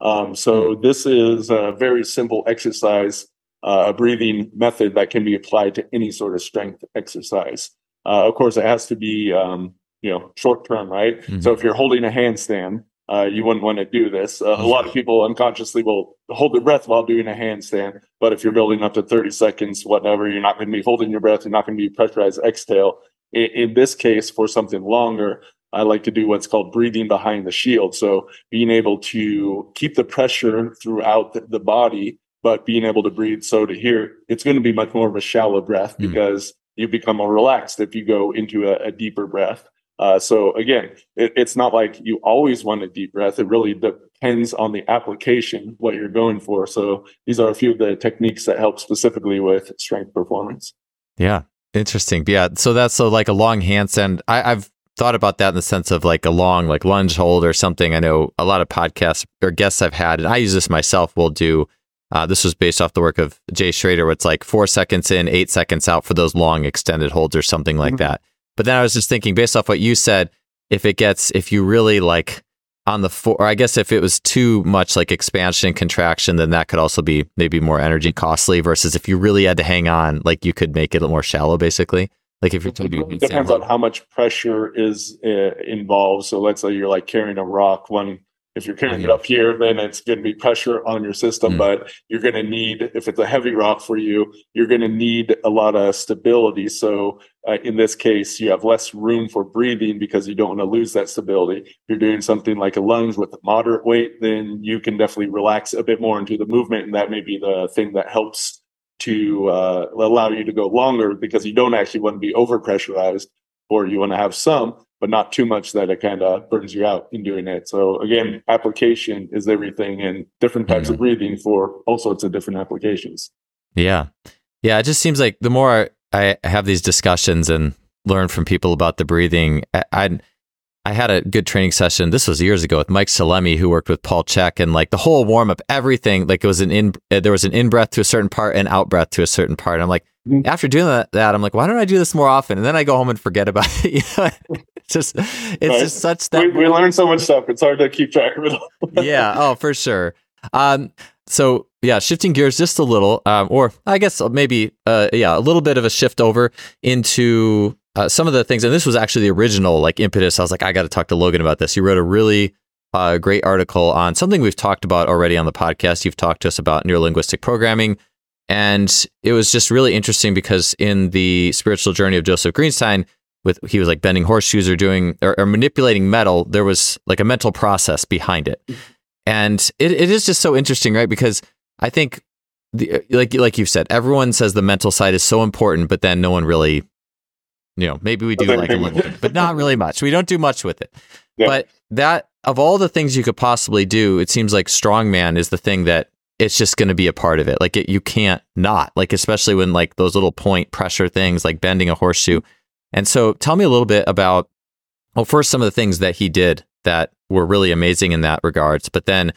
Um, so hmm. this is a very simple exercise, uh, a breathing method that can be applied to any sort of strength exercise. Uh, of course, it has to be um, you know short term, right? Mm-hmm. So if you're holding a handstand, uh, you wouldn't want to do this. Uh, a lot of people unconsciously will hold their breath while doing a handstand, but if you're building up to 30 seconds, whatever, you're not going to be holding your breath. You're not going to be pressurized exhale. In, in this case, for something longer, I like to do what's called breathing behind the shield. So being able to keep the pressure throughout the, the body, but being able to breathe. So to here, it's going to be much more of a shallow breath mm. because you become more relaxed if you go into a, a deeper breath. Uh, so again, it, it's not like you always want a deep breath. It really depends on the application, what you're going for. So these are a few of the techniques that help specifically with strength performance.
Yeah, interesting. Yeah, so that's so like a long handstand. I, I've thought about that in the sense of like a long like lunge hold or something. I know a lot of podcasts or guests I've had, and I use this myself, will do. Uh, this was based off the work of Jay Schroeder. where it's like four seconds in, eight seconds out for those long extended holds or something like mm-hmm. that. But then I was just thinking, based off what you said, if it gets, if you really like on the four, or I guess if it was too much like expansion and contraction, then that could also be maybe more energy costly versus if you really had to hang on, like you could make it more shallow, basically. Like if you're
it depends on how much pressure is uh, involved. So let's say you're like carrying a rock. One, if you're carrying it up here, then it's going to be pressure on your system. Mm. But you're going to need, if it's a heavy rock for you, you're going to need a lot of stability. So uh, in this case, you have less room for breathing because you don't want to lose that stability. If you're doing something like a lunge with a moderate weight, then you can definitely relax a bit more into the movement, and that may be the thing that helps to uh, allow you to go longer because you don't actually want to be over pressurized or you want to have some but not too much that it kind of burns you out in doing it so again application is everything and different types mm-hmm. of breathing for all sorts of different applications
yeah yeah it just seems like the more i have these discussions and learn from people about the breathing I, I I had a good training session. This was years ago with Mike Salemi, who worked with Paul Chek, and like the whole warm up, everything like it was an in. Uh, there was an in breath to a certain part and out breath to a certain part. And I'm like. After doing that, I'm like, why don't I do this more often? And then I go home and forget about it. you know, it's just, it's right. just such that
we, we learn so much stuff. It's hard to keep track of it all.
yeah. Oh, for sure. Um. So yeah, shifting gears just a little, um, or I guess maybe, uh, yeah, a little bit of a shift over into uh, some of the things, and this was actually the original like impetus. I was like, I got to talk to Logan about this. He wrote a really uh, great article on something we've talked about already on the podcast. You've talked to us about neurolinguistic programming, and it was just really interesting because in the spiritual journey of Joseph Greenstein, with he was like bending horseshoes or doing or, or manipulating metal, there was like a mental process behind it, and it, it is just so interesting, right? Because I think the, like like you've said, everyone says the mental side is so important, but then no one really you know, maybe we do like a little bit, but not really much. We don't do much with it. Yeah. But that of all the things you could possibly do, it seems like strongman is the thing that it's just going to be a part of it. Like it, you can't not like, especially when like those little point pressure things, like bending a horseshoe. And so, tell me a little bit about well, first some of the things that he did that were really amazing in that regards, but then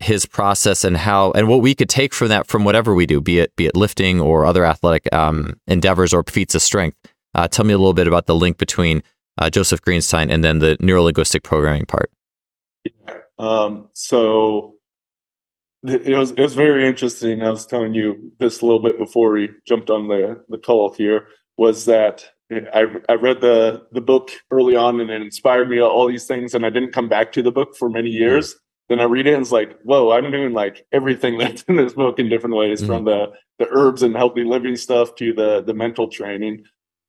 his process and how and what we could take from that from whatever we do, be it be it lifting or other athletic um, endeavors or feats of strength. Uh, tell me a little bit about the link between uh, Joseph Greenstein and then the neurolinguistic programming part.
Um, so it was it was very interesting. I was telling you this a little bit before we jumped on the the call here. Was that I I read the the book early on and it inspired me all these things, and I didn't come back to the book for many years. Mm-hmm. Then I read it and it's like, whoa, I'm doing like everything that's in this book in different ways, mm-hmm. from the the herbs and healthy living stuff to the the mental training.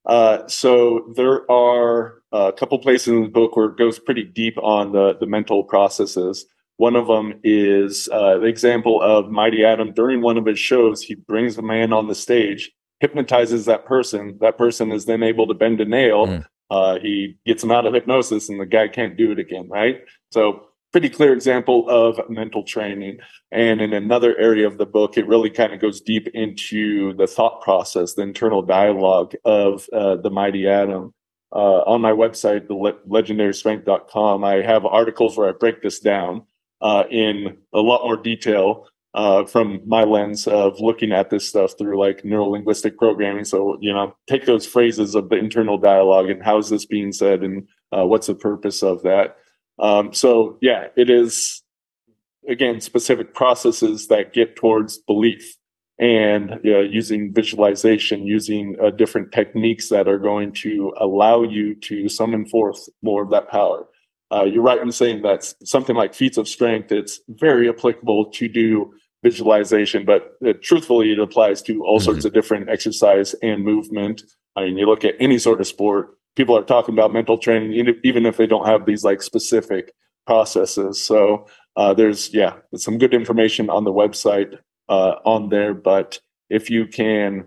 Uh, so there are a couple places in the book where it goes pretty deep on the the mental processes. One of them is uh, the example of Mighty Atom. During one of his shows, he brings a man on the stage, hypnotizes that person. That person is then able to bend a nail. Mm. Uh, he gets him out of hypnosis, and the guy can't do it again. Right. So pretty clear example of mental training. And in another area of the book, it really kind of goes deep into the thought process, the internal dialogue of uh, the mighty Atom. Uh, on my website, the le- legendarystrength.com, I have articles where I break this down uh, in a lot more detail uh, from my lens of looking at this stuff through like neurolinguistic programming. So, you know, take those phrases of the internal dialogue and how is this being said and uh, what's the purpose of that. Um, so, yeah, it is, again, specific processes that get towards belief and using visualization, using uh, different techniques that are going to allow you to summon forth more of that power. Uh, you're right in saying that something like feats of strength, it's very applicable to do visualization, but uh, truthfully, it applies to all mm-hmm. sorts of different exercise and movement. I mean, you look at any sort of sport, people are talking about mental training, even if they don't have these like specific processes. So uh, there's, yeah, there's some good information on the website uh, on there. But if you can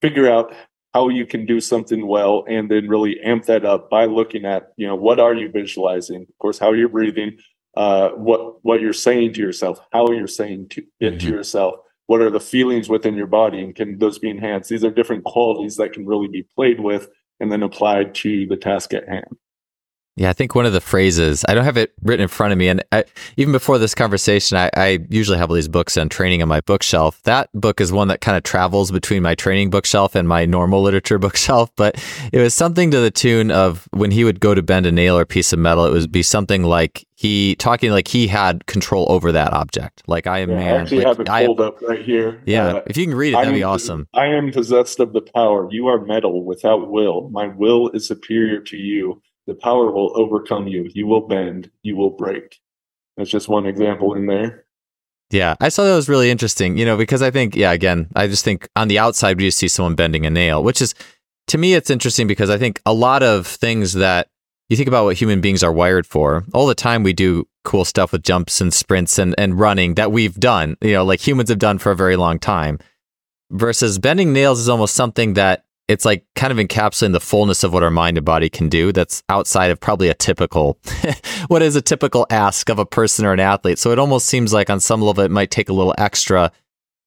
figure out how you can do something well and then really amp that up by looking at you know what are you visualizing? Of course how you're breathing uh, what what you're saying to yourself how you're saying to it mm-hmm. to yourself. What are the feelings within your body and can those be enhanced? These are different qualities that can really be played with and then applied to the task at hand
yeah, I think one of the phrases, I don't have it written in front of me. And I, even before this conversation, I, I, usually have all these books on training on my bookshelf. That book is one that kind of travels between my training bookshelf and my normal literature bookshelf. But it was something to the tune of when he would go to bend a nail or piece of metal, it would be something like he talking like he had control over that object. Like I am yeah, man.
I actually
like,
have it pulled up right here.
Yeah. Uh, if you can read it, that'd be awesome.
I am possessed of the power. You are metal without will. My will is superior to you the power will overcome you. You will bend, you will break. That's just one example in there.
Yeah, I saw that was really interesting, you know, because I think, yeah, again, I just think on the outside, we just see someone bending a nail, which is, to me, it's interesting because I think a lot of things that you think about what human beings are wired for, all the time we do cool stuff with jumps and sprints and, and running that we've done, you know, like humans have done for a very long time. Versus bending nails is almost something that it's like kind of encapsulating the fullness of what our mind and body can do that's outside of probably a typical what is a typical ask of a person or an athlete. So it almost seems like on some level it might take a little extra.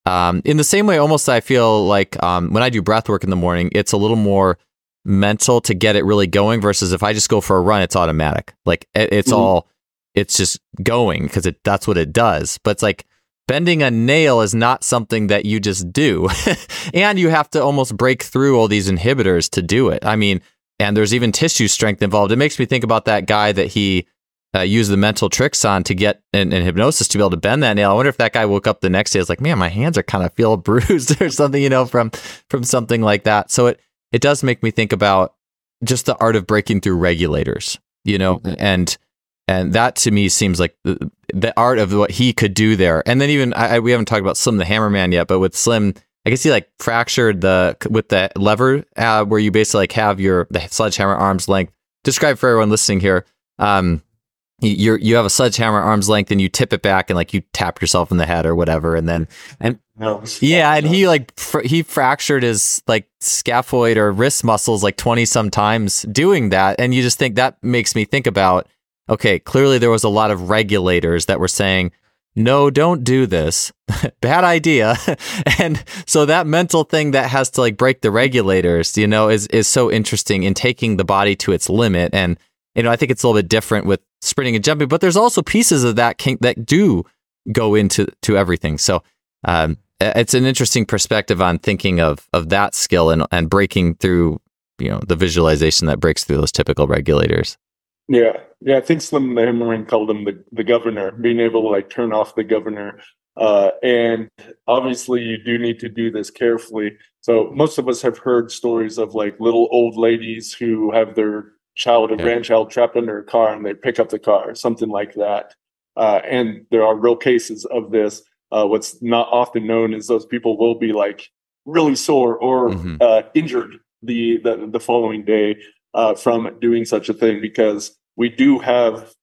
Um, in the same way almost i feel like um, when i do breath work in the morning it's a little more mental to get it really going versus if i just go for a run it's automatic. Like it, it's mm-hmm. all it's just going because it that's what it does. But it's like bending a nail is not something that you just do. and you have to almost break through all these inhibitors to do it. I mean, and there's even tissue strength involved. It makes me think about that guy that he uh, used the mental tricks on to get in, in, hypnosis to be able to bend that nail. I wonder if that guy woke up the next day. It's like, man, my hands are kind of feel bruised or something, you know, from from something like that. So it it does make me think about just the art of breaking through regulators, you know, mm-hmm. and and that to me seems like the, the art of what he could do there. And then even I, we haven't talked about Slim the Hammerman yet, but with Slim, I guess he like fractured the with the lever uh, where you basically like have your the sledgehammer arm's length. Describe for everyone listening here. Um, you you have a sledgehammer arm's length and you tip it back and like you tap yourself in the head or whatever and then and no, yeah and he like fr- he fractured his like scaphoid or wrist muscles like 20 sometimes doing that and you just think that makes me think about okay, clearly there was a lot of regulators that were saying, no, don't do this. Bad idea. and so that mental thing that has to like break the regulators, you know, is is so interesting in taking the body to its limit. And you know, I think it's a little bit different with sprinting and jumping, but there's also pieces of that that do go into to everything. So um, it's an interesting perspective on thinking of of that skill and and breaking through, you know, the visualization that breaks through those typical regulators.
Yeah, yeah. I think Slim Herman called him the the governor, being able to like turn off the governor. Uh, and obviously, you do need to do this carefully. So most of us have heard stories of like little old ladies who have their child or yeah. grandchild trapped under a car, and they pick up the car, something like that. Uh, and there are real cases of this. Uh, what's not often known is those people will be like really sore or mm-hmm. uh, injured the, the the following day uh, from doing such a thing because we do have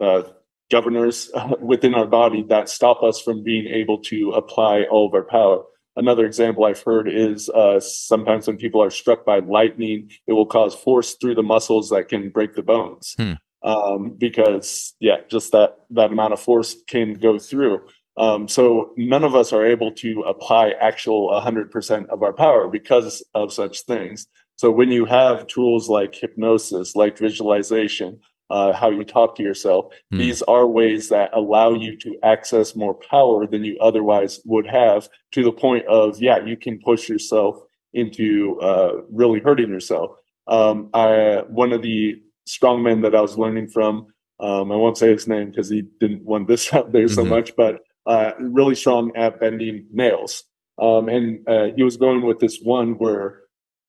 uh, governors within our body that stop us from being able to apply all of our power. Another example I've heard is uh, sometimes when people are struck by lightning, it will cause force through the muscles that can break the bones. Hmm. Um, because yeah, just that that amount of force can go through. Um, so none of us are able to apply actual 100% of our power because of such things. So when you have tools like hypnosis, like visualization, uh, how you talk to yourself, mm. these are ways that allow you to access more power than you otherwise would have to the point of, yeah, you can push yourself into uh, really hurting yourself. Um, I, one of the strongmen that I was learning from, um, I won't say his name because he didn't want this out there mm-hmm. so much, but uh, really strong at bending nails. Um, and uh, he was going with this one where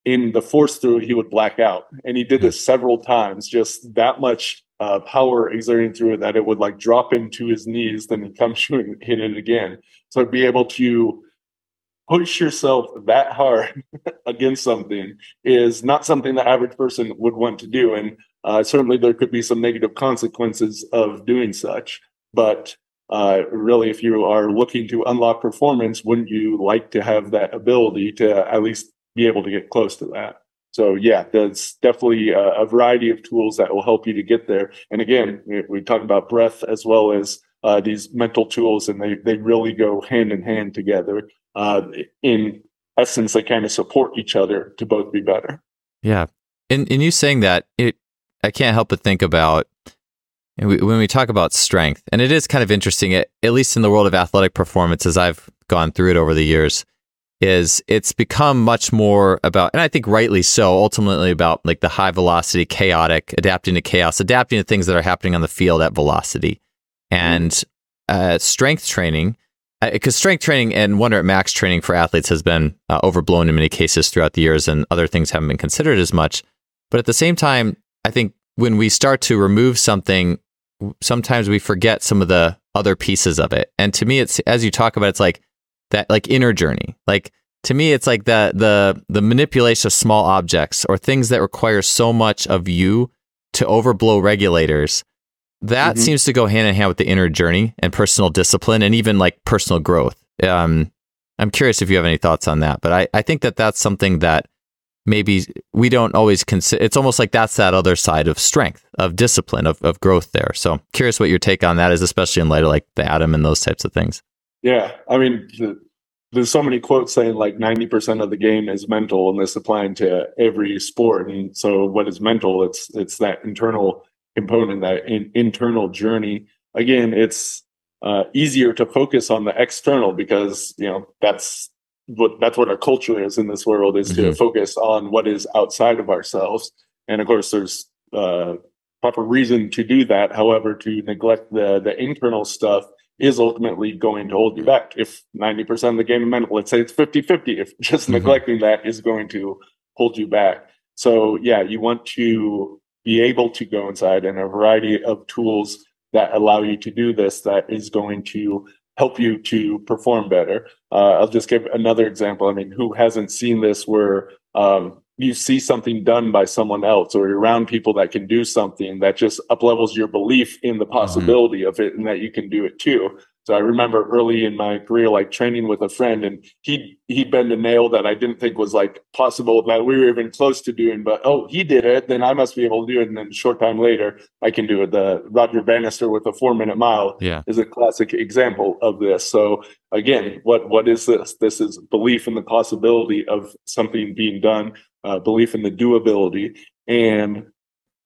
in the force through he would black out. And he did this several times just that much uh, power exerting through it that it would like drop him to his knees then he'd come shooting and hit it again. So to be able to push yourself that hard against something is not something the average person would want to do. And uh, certainly there could be some negative consequences of doing such. But uh, really if you are looking to unlock performance wouldn't you like to have that ability to at least be able to get close to that. So yeah, there's definitely a, a, variety of tools that will help you to get there. And again, we, we talk about breath as well as uh, these mental tools, and they they really go hand in hand together. Uh, in essence, they kind of support each other to both be better.
Yeah, and and you saying that it, I can't help but think about when we talk about strength, and it is kind of interesting, at, at least in the world of athletic performance, as I've gone through it over the years is it's become much more about, and I think rightly so, ultimately about like the high velocity, chaotic, adapting to chaos, adapting to things that are happening on the field at velocity. And uh, strength training, because uh, strength training and one rep max training for athletes has been uh, overblown in many cases throughout the years, and other things haven't been considered as much. But at the same time, I think when we start to remove something, sometimes we forget some of the other pieces of it. And to me, it's as you talk about, it's like that like inner journey. Like to me, it's like the the the manipulation of small objects or things that require so much of you to overblow regulators. That mm-hmm. seems to go hand in hand with the inner journey and personal discipline and even like personal growth. Um, I'm curious if you have any thoughts on that, but I, I think that that's something that maybe we don't always consider. It's almost like that's that other side of strength, of discipline, of, of growth there. So curious what your take on that is, especially in light of like the atom and those types of things.
Yeah, I mean, the, there's so many quotes saying like 90% of the game is mental, and this applying to every sport. And so, what is mental? It's it's that internal component, that in, internal journey. Again, it's uh, easier to focus on the external because you know that's what that's what our culture is in this world is mm-hmm. to focus on what is outside of ourselves. And of course, there's uh, proper reason to do that. However, to neglect the the internal stuff is ultimately going to hold you back. If 90% of the game is mental, let's say it's 50 50, if just mm-hmm. neglecting that is going to hold you back. So, yeah, you want to be able to go inside and a variety of tools that allow you to do this that is going to help you to perform better. Uh, I'll just give another example. I mean, who hasn't seen this where um, you see something done by someone else or you're around people that can do something that just uplevels your belief in the mm-hmm. possibility mm-hmm. of it and that you can do it too So I remember early in my career, like training with a friend, and he he bend a nail that I didn't think was like possible that we were even close to doing. But oh, he did it, then I must be able to do it. And then a short time later, I can do it. The Roger Bannister with a four minute mile
yeah.
is a classic example of this. So again, what what is this? This is belief in the possibility of something being done, uh, belief in the doability, and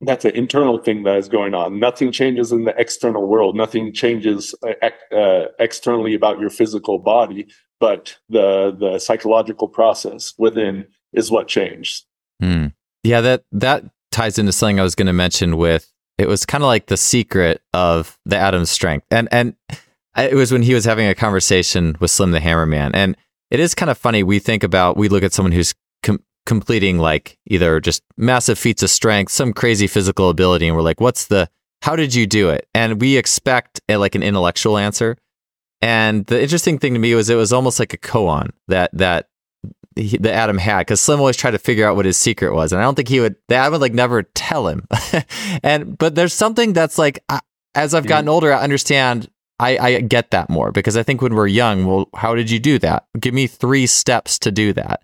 that's an internal thing that is going on. Nothing changes in the external world. Nothing changes uh, uh, externally about your physical body, but the the psychological process within is what changed.
Hmm. Yeah, that that ties into something I was going to mention. With it was kind of like the secret of the Atom's strength, and and it was when he was having a conversation with Slim the Hammerman, and it is kind of funny. We think about we look at someone who's completing like either just massive feats of strength, some crazy physical ability, and we're like, what's the how did you do it? And we expect a, like an intellectual answer. And the interesting thing to me was it was almost like a koan that that he, the Atom had because Slim always tried to figure out what his secret was, and I don't think he would. Atom would like never tell him. and but there's something that's like as I've gotten older, I understand. I, I get that more because I think when we're young, well, how did you do that? Give me three steps to do that.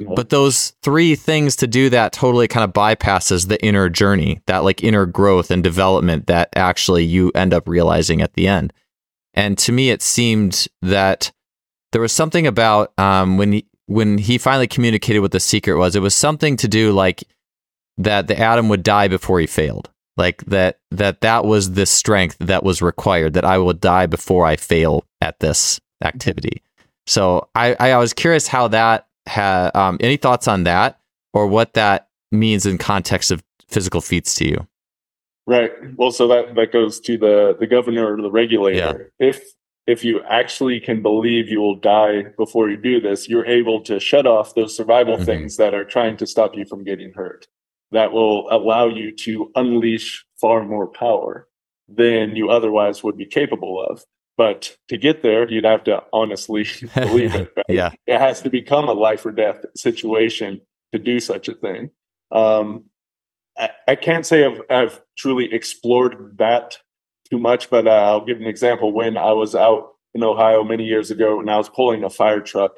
But those three things to do that totally kind of bypasses the inner journey, that like inner growth and development that actually you end up realizing at the end. And to me, it seemed that there was something about um, when he, when he finally communicated what the secret was. It was something to do like that the atom would die before he failed, like that that that was the strength that was required. That I will die before I fail at this activity. So I I was curious how that ha, um, any thoughts on that or what that means in context of physical feats to you?
Right. Well, so that that goes to the the governor or the regulator. Yeah. If if you actually can believe you will die before you do this, you're able to shut off those survival mm-hmm. things that are trying to stop you from getting hurt. That will allow you to unleash far more power than you otherwise would be capable of. But to get there, you'd have to honestly believe it. Right?
yeah.
It has to become a life or death situation to do such a thing. Um, I, I, can't say I've, I've, truly explored that too much, but uh, I'll give an example. When I was out in Ohio many years ago and I was pulling a fire truck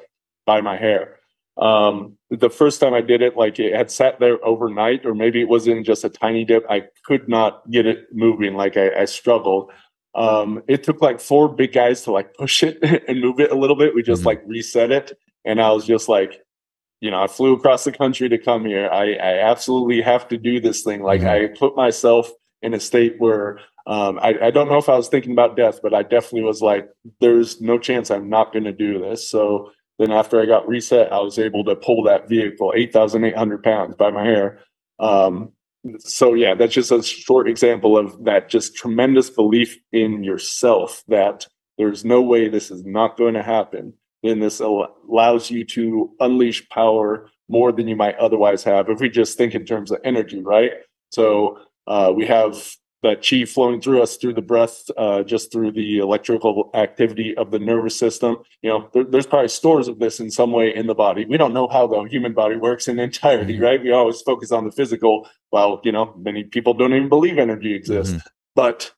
by my hair, um, the first time I did it, like it had sat there overnight, or maybe it was in just a tiny dip. I could not get it moving. Like I, I struggled. Um, it took like four big guys to like push it and move it a little bit. We just mm-hmm. like reset it. And I was just like, you know, I flew across the country to come here. I, I absolutely have to do this thing. Like mm-hmm. I put myself in a state where um, I, I don't know if I was thinking about death, but I definitely was like, there's no chance I'm not going to do this. So then after I got reset, I was able to pull that vehicle, 8,800 pounds by my hair. Um, so yeah, that's just a short example of that just tremendous belief in yourself that there's no way this is not going to happen. Then this allows you to unleash power more than you might otherwise have if we just think in terms of energy, right? So uh, we have that chi flowing through us through the breath, uh, just through the electrical activity of the nervous system. You know, there, there's probably stores of this in some way in the body. We don't know how the human body works in entirety, mm-hmm. right? We always focus on the physical. Well, you know, many people don't even believe energy exists. Mm-hmm. But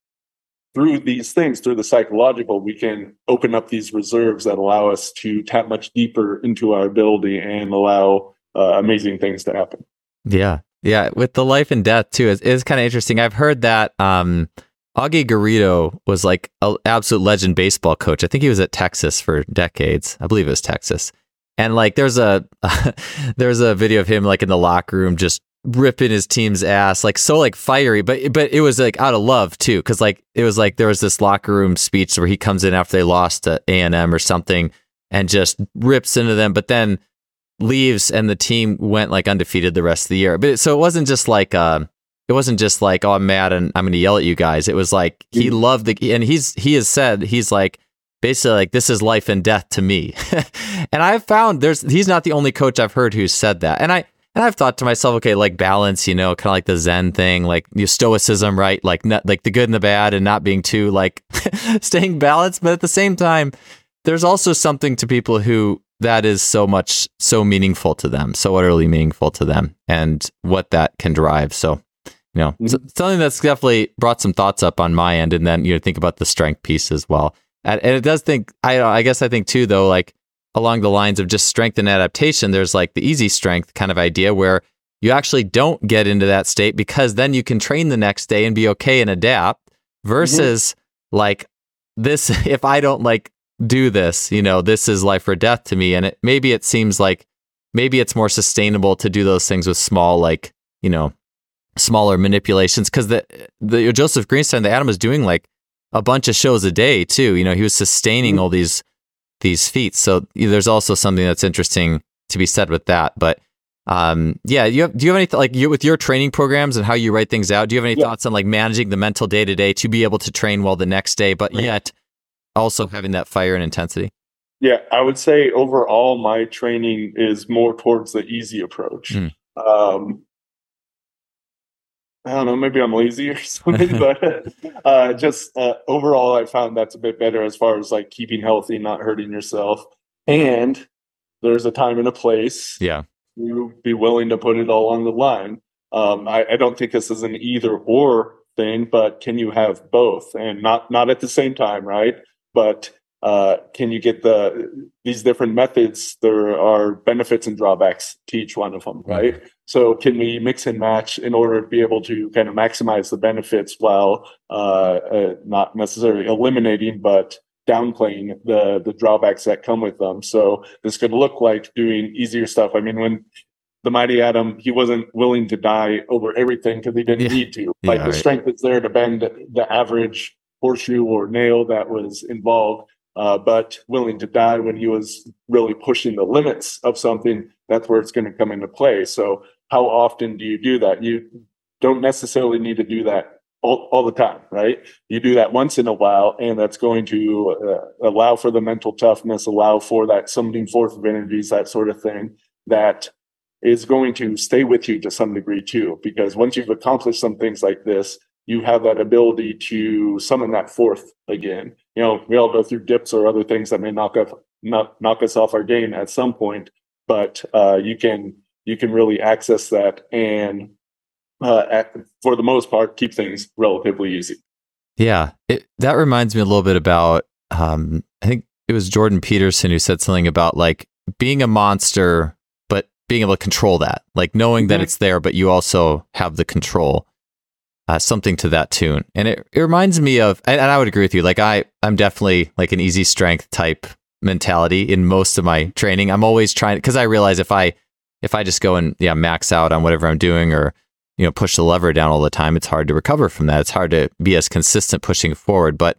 through these things, through the psychological, we can open up these reserves that allow us to tap much deeper into our ability and allow uh, amazing things to happen.
Yeah, yeah, with the life and death too, it's, it's kind of interesting. I've heard that um, Augie Garrido was like an absolute legend baseball coach. I think he was at Texas for decades. I believe it was Texas. And like, there's a there's a video of him like in the locker room just ripping his team's ass, like so like fiery, but but it was like out of love too, because like it was like there was this locker room speech where he comes in after they lost to A and M or something and just rips into them, but then leaves and the team went like undefeated the rest of the year. But so it wasn't just like uh, it wasn't just like oh I'm mad and I'm going to yell at you guys. It was like he mm-hmm. loved the and he's he has said he's like basically like this is life and death to me. and I've found there's he's not the only coach I've heard who's said that. And I and I've thought to myself, okay, like balance, you know, kind of like the Zen thing, like the stoicism, right? Like not, like the good and the bad, and not being too like staying balanced. But at the same time, there's also something to people who that is so much so meaningful to them, so utterly meaningful to them, and what that can drive. So, you know, mm-hmm. something that's definitely brought some thoughts up on my end, and then you know think about the strength piece as well. and it does think I I guess I think too though like along the lines of just strength and adaptation. There's like the easy strength kind of idea where you actually don't get into that state because then you can train the next day and be okay and adapt versus mm-hmm. like this if I don't like do this, you know, this is life or death to me and it maybe it seems like maybe it's more sustainable to do those things with small like, you know, smaller manipulations cuz the the Joseph Greenstein the Atom was doing like a bunch of shows a day too. You know, he was sustaining mm-hmm. all these these feats. So there's also something that's interesting to be said with that. But um, yeah, you have, do you have any th- like you with your training programs and how you write things out? Do you have any yeah. thoughts on like managing the mental day to day to be able to train well the next day, but yet also having that fire and intensity?
Yeah, I would say overall my training is more towards the easy approach. Mm. Um, I don't know, maybe I'm lazy or something, but uh, just uh, overall, I found that's a bit better as far as like keeping healthy, not hurting yourself. And there's a time and a place.
Yeah
you be willing to put it all on the line. Um, I, I, don't think this is an either or thing, but can you have both and not not at the same time, right? But uh, can you get the these different methods? There are benefits and drawbacks to each one of them, right? Mm-hmm. So can we mix and match in order to be able to kind of maximize the benefits while uh, uh, not necessarily eliminating, but downplaying the the drawbacks that come with them. So this could look like doing easier stuff. I mean, when the mighty Atom, he wasn't willing to die over everything because he didn't yeah. need to. Like yeah, the right. strength is there to bend the average horseshoe or nail that was involved, uh, but willing to die when he was really pushing the limits of something. That's where it's going to come into play. So how often do you do that? You don't necessarily need to do that all, all the time, right? You do that once in a while, and that's going to uh, allow for the mental toughness, allow for that summoning forth of energies, that sort of thing that is going to stay with you to some degree too. Because once you've accomplished some things like this, you have that ability to summon that forth again. You know, we all go through dips or other things that may knock up knock, knock us off our game at some point, but uh, you can you can really access that and uh, at, for the most part, keep things relatively easy.
Yeah, it, that reminds me a little bit about. Um, I think it was Jordan Peterson who said something about like being a monster, but being able to control that, like knowing that it's there, but you also have the control. Uh, something to that tune, and it, it reminds me of, and, and I would agree with you. Like I, I'm definitely like an easy strength type mentality in most of my training. I'm always trying because I realize if I, if I just go and yeah max out on whatever I'm doing or you know push the lever down all the time it's hard to recover from that it's hard to be as consistent pushing forward but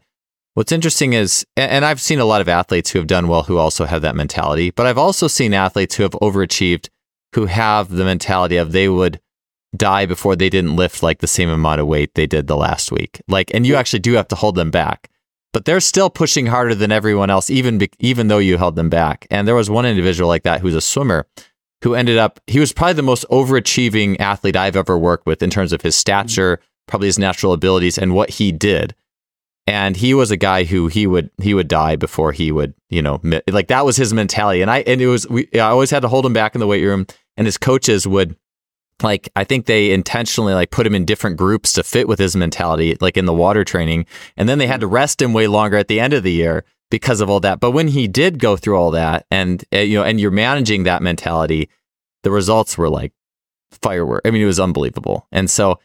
what's interesting is and i've seen a lot of athletes who have done well who also have that mentality but i've also seen athletes who have overachieved who have the mentality of they would die before they didn't lift like the same amount of weight they did the last week. Like and you actually do have to hold them back. But they're still pushing harder than everyone else even be- even though you held them back. And there was one individual like that who's a swimmer who ended up, he was probably the most overachieving athlete I've ever worked with in terms of his stature, probably his natural abilities, and what he did. And he was a guy who he would he would die before he would you know like that was his mentality. And I and it was we I always had to hold him back in the weight room and his coaches would like I think they intentionally like put him in different groups to fit with his mentality like in the water training and then they had to rest him way longer at the end of the year because of all that. But when he did go through all that, and uh, you know, and you're managing that mentality, the results were like firework. I mean, it was unbelievable. And so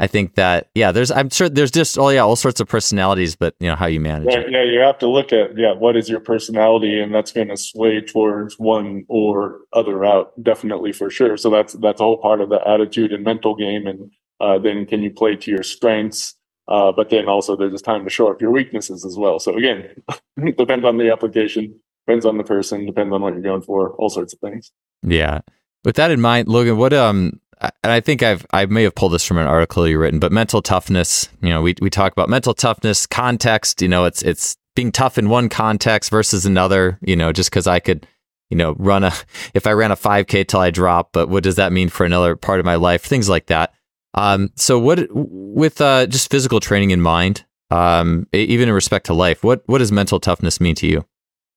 I think that yeah, there's I'm sure there's just oh yeah, all sorts of personalities, but you know how you manage
yeah,
it.
Yeah, you have to look at yeah, what is your personality, and that's going to sway towards one or other route, definitely for sure. So that's that's all part of the attitude and mental game, and uh, then can you play to your strengths? Uh, but then also there's a time to show up your weaknesses as well. So again, depends on the application, depends on the person, depends on what you're going for, all sorts of things.
Yeah. With that in mind, Logan, what um and I think I've I may have pulled this from an article you written, but mental toughness, you know, we we talk about mental toughness, context, you know, it's it's being tough in one context versus another, you know, just because I could, you know, run a if I ran a 5K till I drop, but what does that mean for another part of my life? Things like that. Um, so what with uh, just physical training in mind, um, even in respect to life, what what does mental toughness mean to you?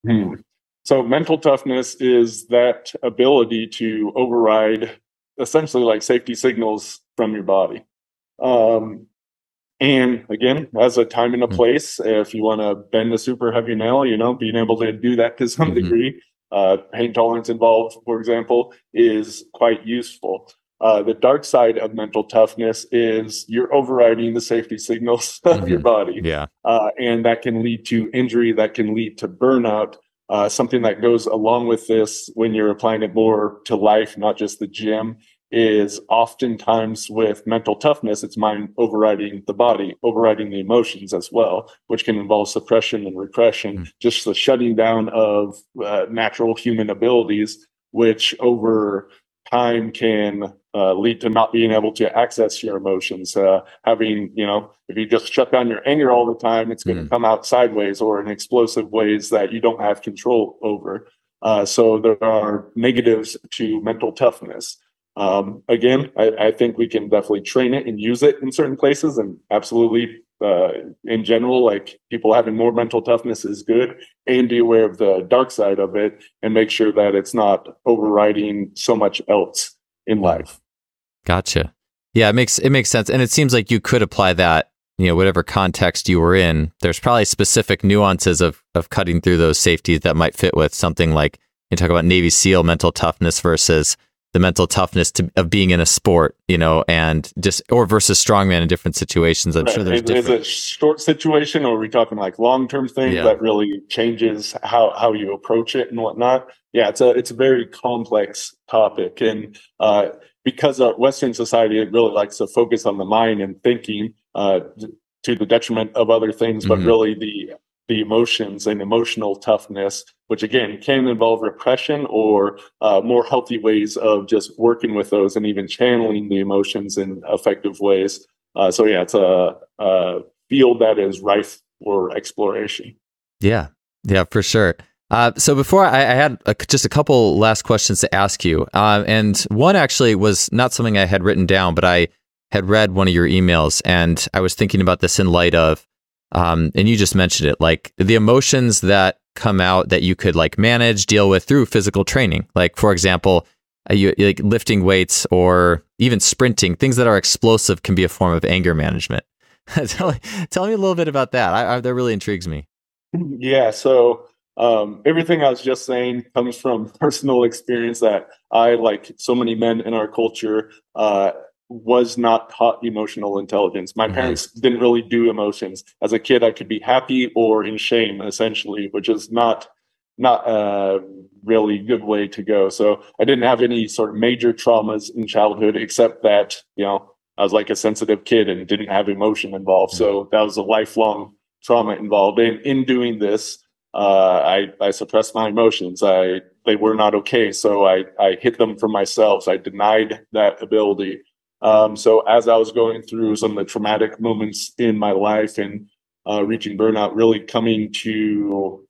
Hmm. So mental toughness is that ability to override essentially like safety signals from your body. Um, and again, as a time and a
Mhm.
place, if you want to bend a super heavy nail, you know, being able to do that to some
Mhm.
degree, uh, pain tolerance involved, for example, is quite useful. Uh, the dark side of mental toughness is you're overriding the safety signals of your
Mhm.
body
Yeah.
uh, and that can lead to injury, that can lead to burnout. Uh, something that goes along with this when you're applying it more to life, not just the gym, is oftentimes with mental toughness, it's mind overriding the body, overriding the emotions as well, which can involve suppression and repression,
Mm.
just the shutting down of uh, natural human abilities, which over time can uh, lead to not being able to access your emotions. Uh, having, you know, if you just shut down your anger all the time, it's going to
Mhm.
come out sideways or in explosive ways that you don't have control over. Uh, so there are negatives to mental toughness. Um, again, I, I think we can definitely train it and use it in certain places, and absolutely, uh, in general, like people having more mental toughness is good. And be aware of the dark side of it, and make sure that it's not overriding so much else in life.
Gotcha. Yeah, it makes it makes sense, and it seems like you could apply that. You know, whatever context you were in, there's probably specific nuances of of cutting through those safeties that might fit with something like you talk about Navy SEAL mental toughness versus the mental toughness to, of being in a sport, you know, and just or versus strongman in different situations. I'm
Right.
sure there's
is, is it short situation, or are we talking like long term things
Yeah.
that really changes how how you approach it and whatnot? Yeah, it's a it's a very complex topic, and uh, because our Western society it really likes to focus on the mind and thinking uh, to the detriment of other things, but
Mhm.
really the the emotions and emotional toughness, which again can involve repression or uh, more healthy ways of just working with those and even channeling the emotions in effective ways. Uh, so yeah, it's a, a field that is rife for exploration.
Yeah, yeah, for sure. Uh, so before I, I had a, just a couple last questions to ask you, uh, and one actually was not something I had written down, but I had read one of your emails, and I was thinking about this in light of, um, and you just mentioned it, like the emotions that come out that you could like manage, deal with through physical training. Like for example, uh, you like lifting weights or even sprinting, things that are explosive can be a form of anger management. tell, tell me a little bit about that. I, I, that really intrigues me.
Yeah, so um, everything I was just saying comes from personal experience that I, like so many men in our culture, uh, was not taught emotional intelligence. My
Mhm.
parents didn't really do emotions. As a kid, I could be happy or in shame, essentially, which is not not a really good way to go. So I didn't have any sort of major traumas in childhood, except that you know I was like a sensitive kid and didn't have emotion involved. So that was a lifelong trauma involved. And in doing this, uh, I I suppressed my emotions. I they were not okay, so I I hid them from myself. I denied that ability. Um, so as I was going through some of the traumatic moments in my life and uh, reaching burnout, really coming to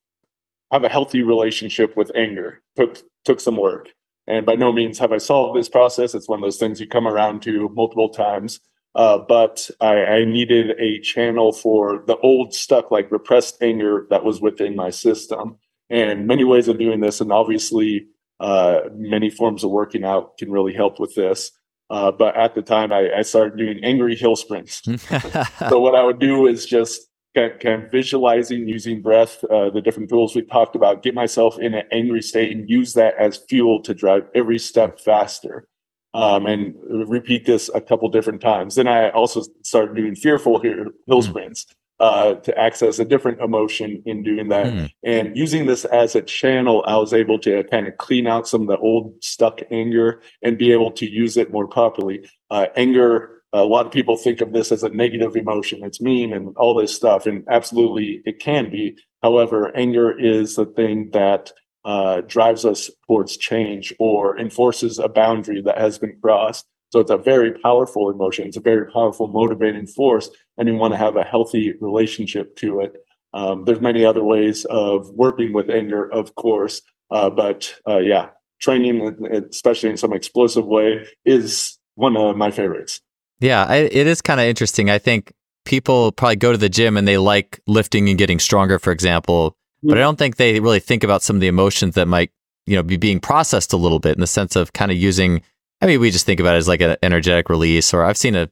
have a healthy relationship with anger took took some work. And by no means have I solved this process. It's one of those things you come around to multiple times. Uh, but I, I needed a channel for the old stuck, like repressed anger that was within my system. And many ways of doing this, and obviously uh, many forms of working out can really help with this. Uh, but at the time, I, I started doing angry hill sprints. so what I would do is just kind of, kind of visualizing using breath, uh, the different tools we talked about, get myself in an angry state and use that as fuel to drive every step faster. Um, and repeat this a couple different times. Then I also started doing fearful hill, hill
Mm.
sprints uh, to access a different emotion in doing that.
Hmm.
And using this as a channel, I was able to kind of clean out some of the old stuck anger and be able to use it more properly. Uh, anger, a lot of people think of this as a negative emotion. It's mean and all this stuff. And absolutely, it can be. However, anger is the thing that uh, drives us towards change or enforces a boundary that has been crossed. So it's a very powerful emotion. It's a very powerful motivating force, and you want to have a healthy relationship to it. Um, there's many other ways of working with anger, of course, uh, but uh, yeah, training, especially in some explosive way, is one of my favorites.
Yeah, I, it is kind of interesting. I think people probably go to the gym and they like lifting and getting stronger, for example, but I don't think they really think about some of the emotions that might, you know, be being processed a little bit in the sense of kind of using. I mean, we just think about it as like an energetic release, or I've seen a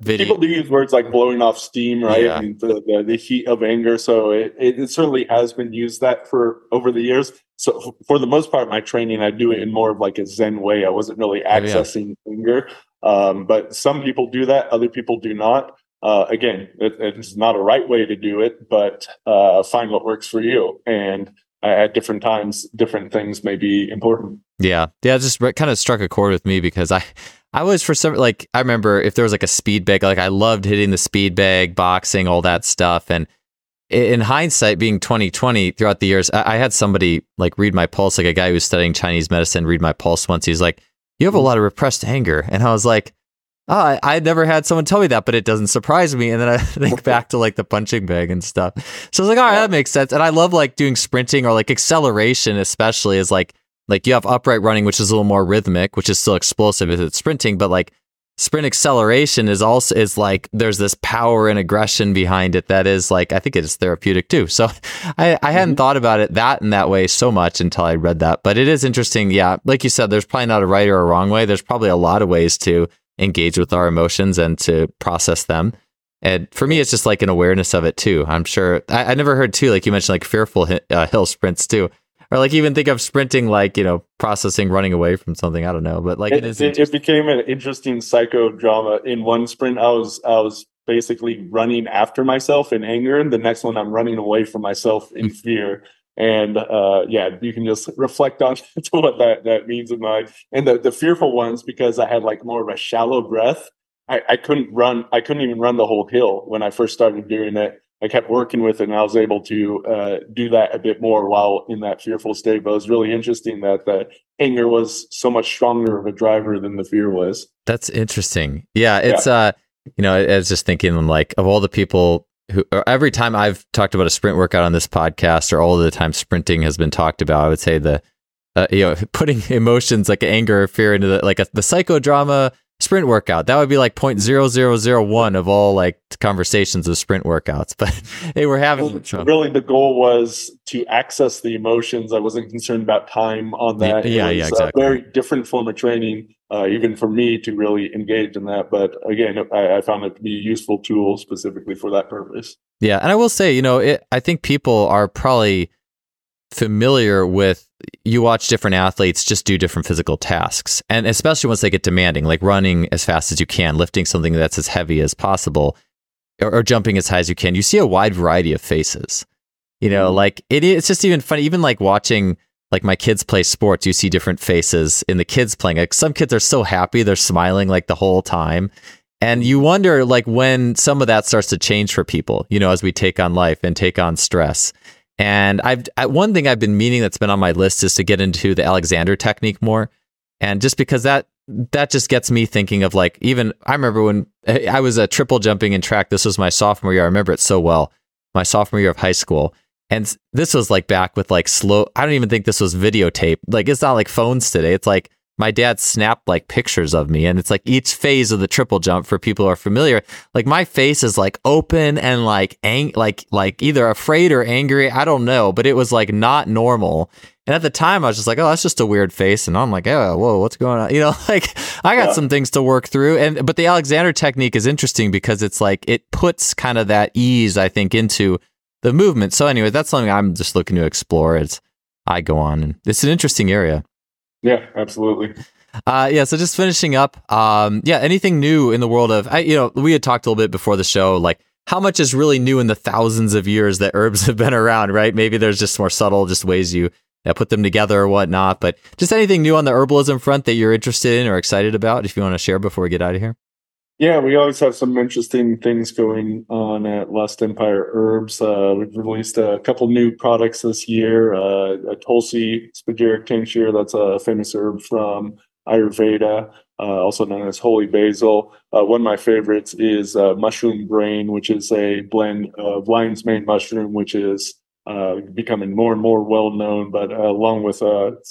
video.
People do use words like blowing off steam, right?
Yeah.
And the, the, the heat of anger. So it, it, certainly has been used that for over the years. So for the most part, my training, I do it in more of like a Zen way. I wasn't really
Oh, yeah.
accessing anger. Um, but some people do that, other people do not. Uh, again, it, it's not a right way to do it, but uh, find what works for you. And at different times, different things may be important.
Yeah, yeah, it just kind of struck a chord with me because I, I was for some like I remember if there was like a speed bag, like I loved hitting the speed bag, boxing, all that stuff, and in hindsight, being 2020 throughout the years, I, I had somebody like read my pulse, like a guy who was studying Chinese medicine, read my pulse once. He's like, "You have a mm-hmm. lot of repressed anger," and I was like. Oh, I, I never had someone tell me that, but it doesn't surprise me. And then I think back to like the punching bag and stuff. So I was like, all right, that makes sense. And I love like doing sprinting or like acceleration, especially is like like you have upright running, which is a little more rhythmic, which is still explosive if it's sprinting, but like sprint acceleration is also is like there's this power and aggression behind it that is like I think it is therapeutic too. So I, I hadn't mm-hmm. thought about it that in that way so much until I read that. But it is interesting, yeah. Like you said, there's probably not a right or a wrong way. There's probably a lot of ways to engage with our emotions and to process them. And for me, it's just like an awareness of it too. I'm sure I, I never heard too, like you mentioned, like fearful uh, hill sprints too, or like even think of sprinting, like you know, processing running away from something. I don't know, but like it
it,
is.
it, it became an interesting psychodrama. In one sprint, I was I was basically running after myself in anger, and the next one, I'm running away from myself in fear. And uh, yeah, you can just reflect on what that that means in my and the the fearful ones because I had like more of a shallow breath. I, I couldn't run. I couldn't even run the whole hill when I first started doing it. I kept working with it, and I was able to uh, do that a bit more while in that fearful state. But it was really interesting that the anger was so much stronger of a driver than the fear was.
That's interesting. Yeah, it's uh, you know, I, I was just thinking like of all the people who every time I've talked about a sprint workout on this podcast, or all of the time sprinting has been talked about, I would say the uh, you know putting emotions like anger or fear into the like a, the psychodrama sprint workout that would be like point zero zero zero one of all like conversations of sprint workouts but they were having so-
Really, the goal was to access the emotions. I wasn't concerned about time on that.
Yeah, yeah, exactly.
A very different form of training, uh, even for me to really engage in that. But again, I, I found it to be a useful tool specifically for that purpose.
Yeah, and I will say, you know, it, I think people are probably familiar with you watch different athletes just do different physical tasks, and especially once they get demanding, like running as fast as you can, lifting something that's as heavy as possible, or, or jumping as high as you can. You see a wide variety of faces. You know,
Mhm.
like it, it's just even funny, even like watching like my kids play sports, you see different faces in the kids playing. Like some kids are so happy, they're smiling like the whole time. And you wonder like when some of that starts to change for people, you know, as we take on life and take on stress. And I've one thing I've been meaning that's been on my list is to get into the Alexander technique more. And just because that that just gets me thinking of like even I remember when I was a triple jumping in track. This was my sophomore year. I remember it so well. My sophomore year of high school. And this was like back with like slow. I don't even think this was videotape. Like it's not like phones today. It's like my dad snapped like pictures of me, and it's like each phase of the triple jump for people who are familiar. Like my face is like open and like ang- like like either afraid or angry. I don't know, but it was like not normal. And at the time, I was just like, oh, that's just a weird face. And I'm like, oh, whoa, what's going on? You know, like I got
Yeah.
some things to work through. And but the Alexander technique is interesting because it's like it puts kind of that ease, I think, into the movement. So anyway, that's something I'm just looking to explore as I go on, and it's an interesting area.
Yeah, absolutely.
Uh, yeah. So just finishing up. Um, yeah. Anything new in the world of, I, you know, we had talked a little bit before the show, like how much is really new in the thousands of years that herbs have been around, right? Maybe there's just more subtle, just ways you put them together or whatnot. But just anything new on the herbalism front that you're interested in or excited about, if you want to share before we get out of here.
Yeah, we always have some interesting things going on at Lost Empire Herbs. Uh, we've released a couple new products this year. Uh, a Tulsi spagyric tincture, that's a famous herb from Ayurveda, uh, also known as holy basil. Uh, one of my favorites is uh, mushroom brain, which is a blend of lion's mane mushroom, which is uh, becoming more and more well known, but along with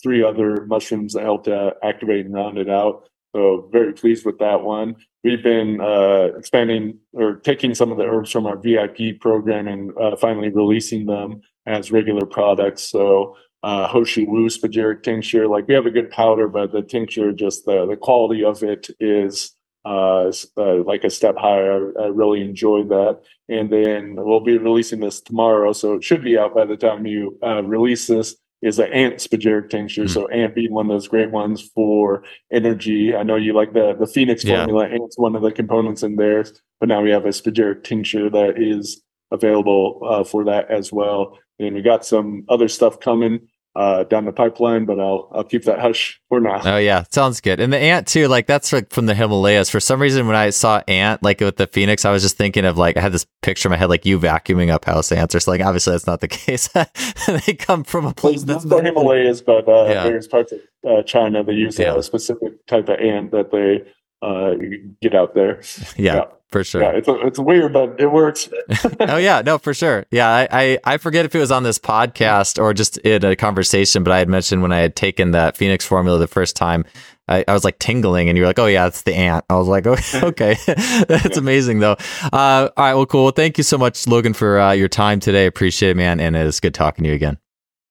three other mushrooms that help to activate and round it out. So very pleased with that one. We've been uh, expanding or taking some of the herbs from our VIP program and uh, finally releasing them as regular products. So uh, Ho Shou Wu spagyric tincture, like we have a good powder, but the tincture, just the, the quality of it is uh, uh, like a step higher. I, I, really enjoyed that. And then we'll be releasing this tomorrow, so it should be out by the time you uh, release this. Is an ant spagyric tincture. Mm-hmm. So ant being one of those great ones for energy. I know you like the the Phoenix yeah. formula. Ant's one of the components in there, but now we have a spagyric tincture that is available uh, for that as well. And we got some other stuff coming uh, down the pipeline, but I'll I'll keep that hush for now.
Oh yeah, sounds good. And the ant too, like that's like from the Himalayas. For some reason, when I saw ant like with the phoenix, I was just thinking of like I had this picture in my head like you vacuuming up house ants. Or so like obviously that's not the case. they come from a place
that's the Himalayas, but uh, yeah. various parts of uh, China they use yeah. a specific type of ant that they uh, get out there.
Yeah. yeah for sure.
Yeah, it's, it's weird, but it works.
oh yeah, no, for sure. Yeah, I, I, I forget if it was on this podcast or just in a conversation, but I had mentioned when I had taken that Phoenix formula the first time, I, I was like tingling, and you were like, "Oh yeah, it's the ant." I was like, "Oh, okay, that's amazing though." Uh, all right, well, cool. Well, thank you so much, Logan, for uh, your time today. Appreciate it, man, and it's good talking to you again.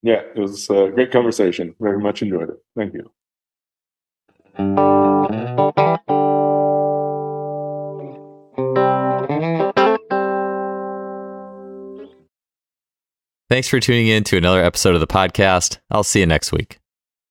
Yeah, it was a great conversation. Very much enjoyed it. Thank you.
Thanks for tuning in to another episode of the podcast. I'll see you next week.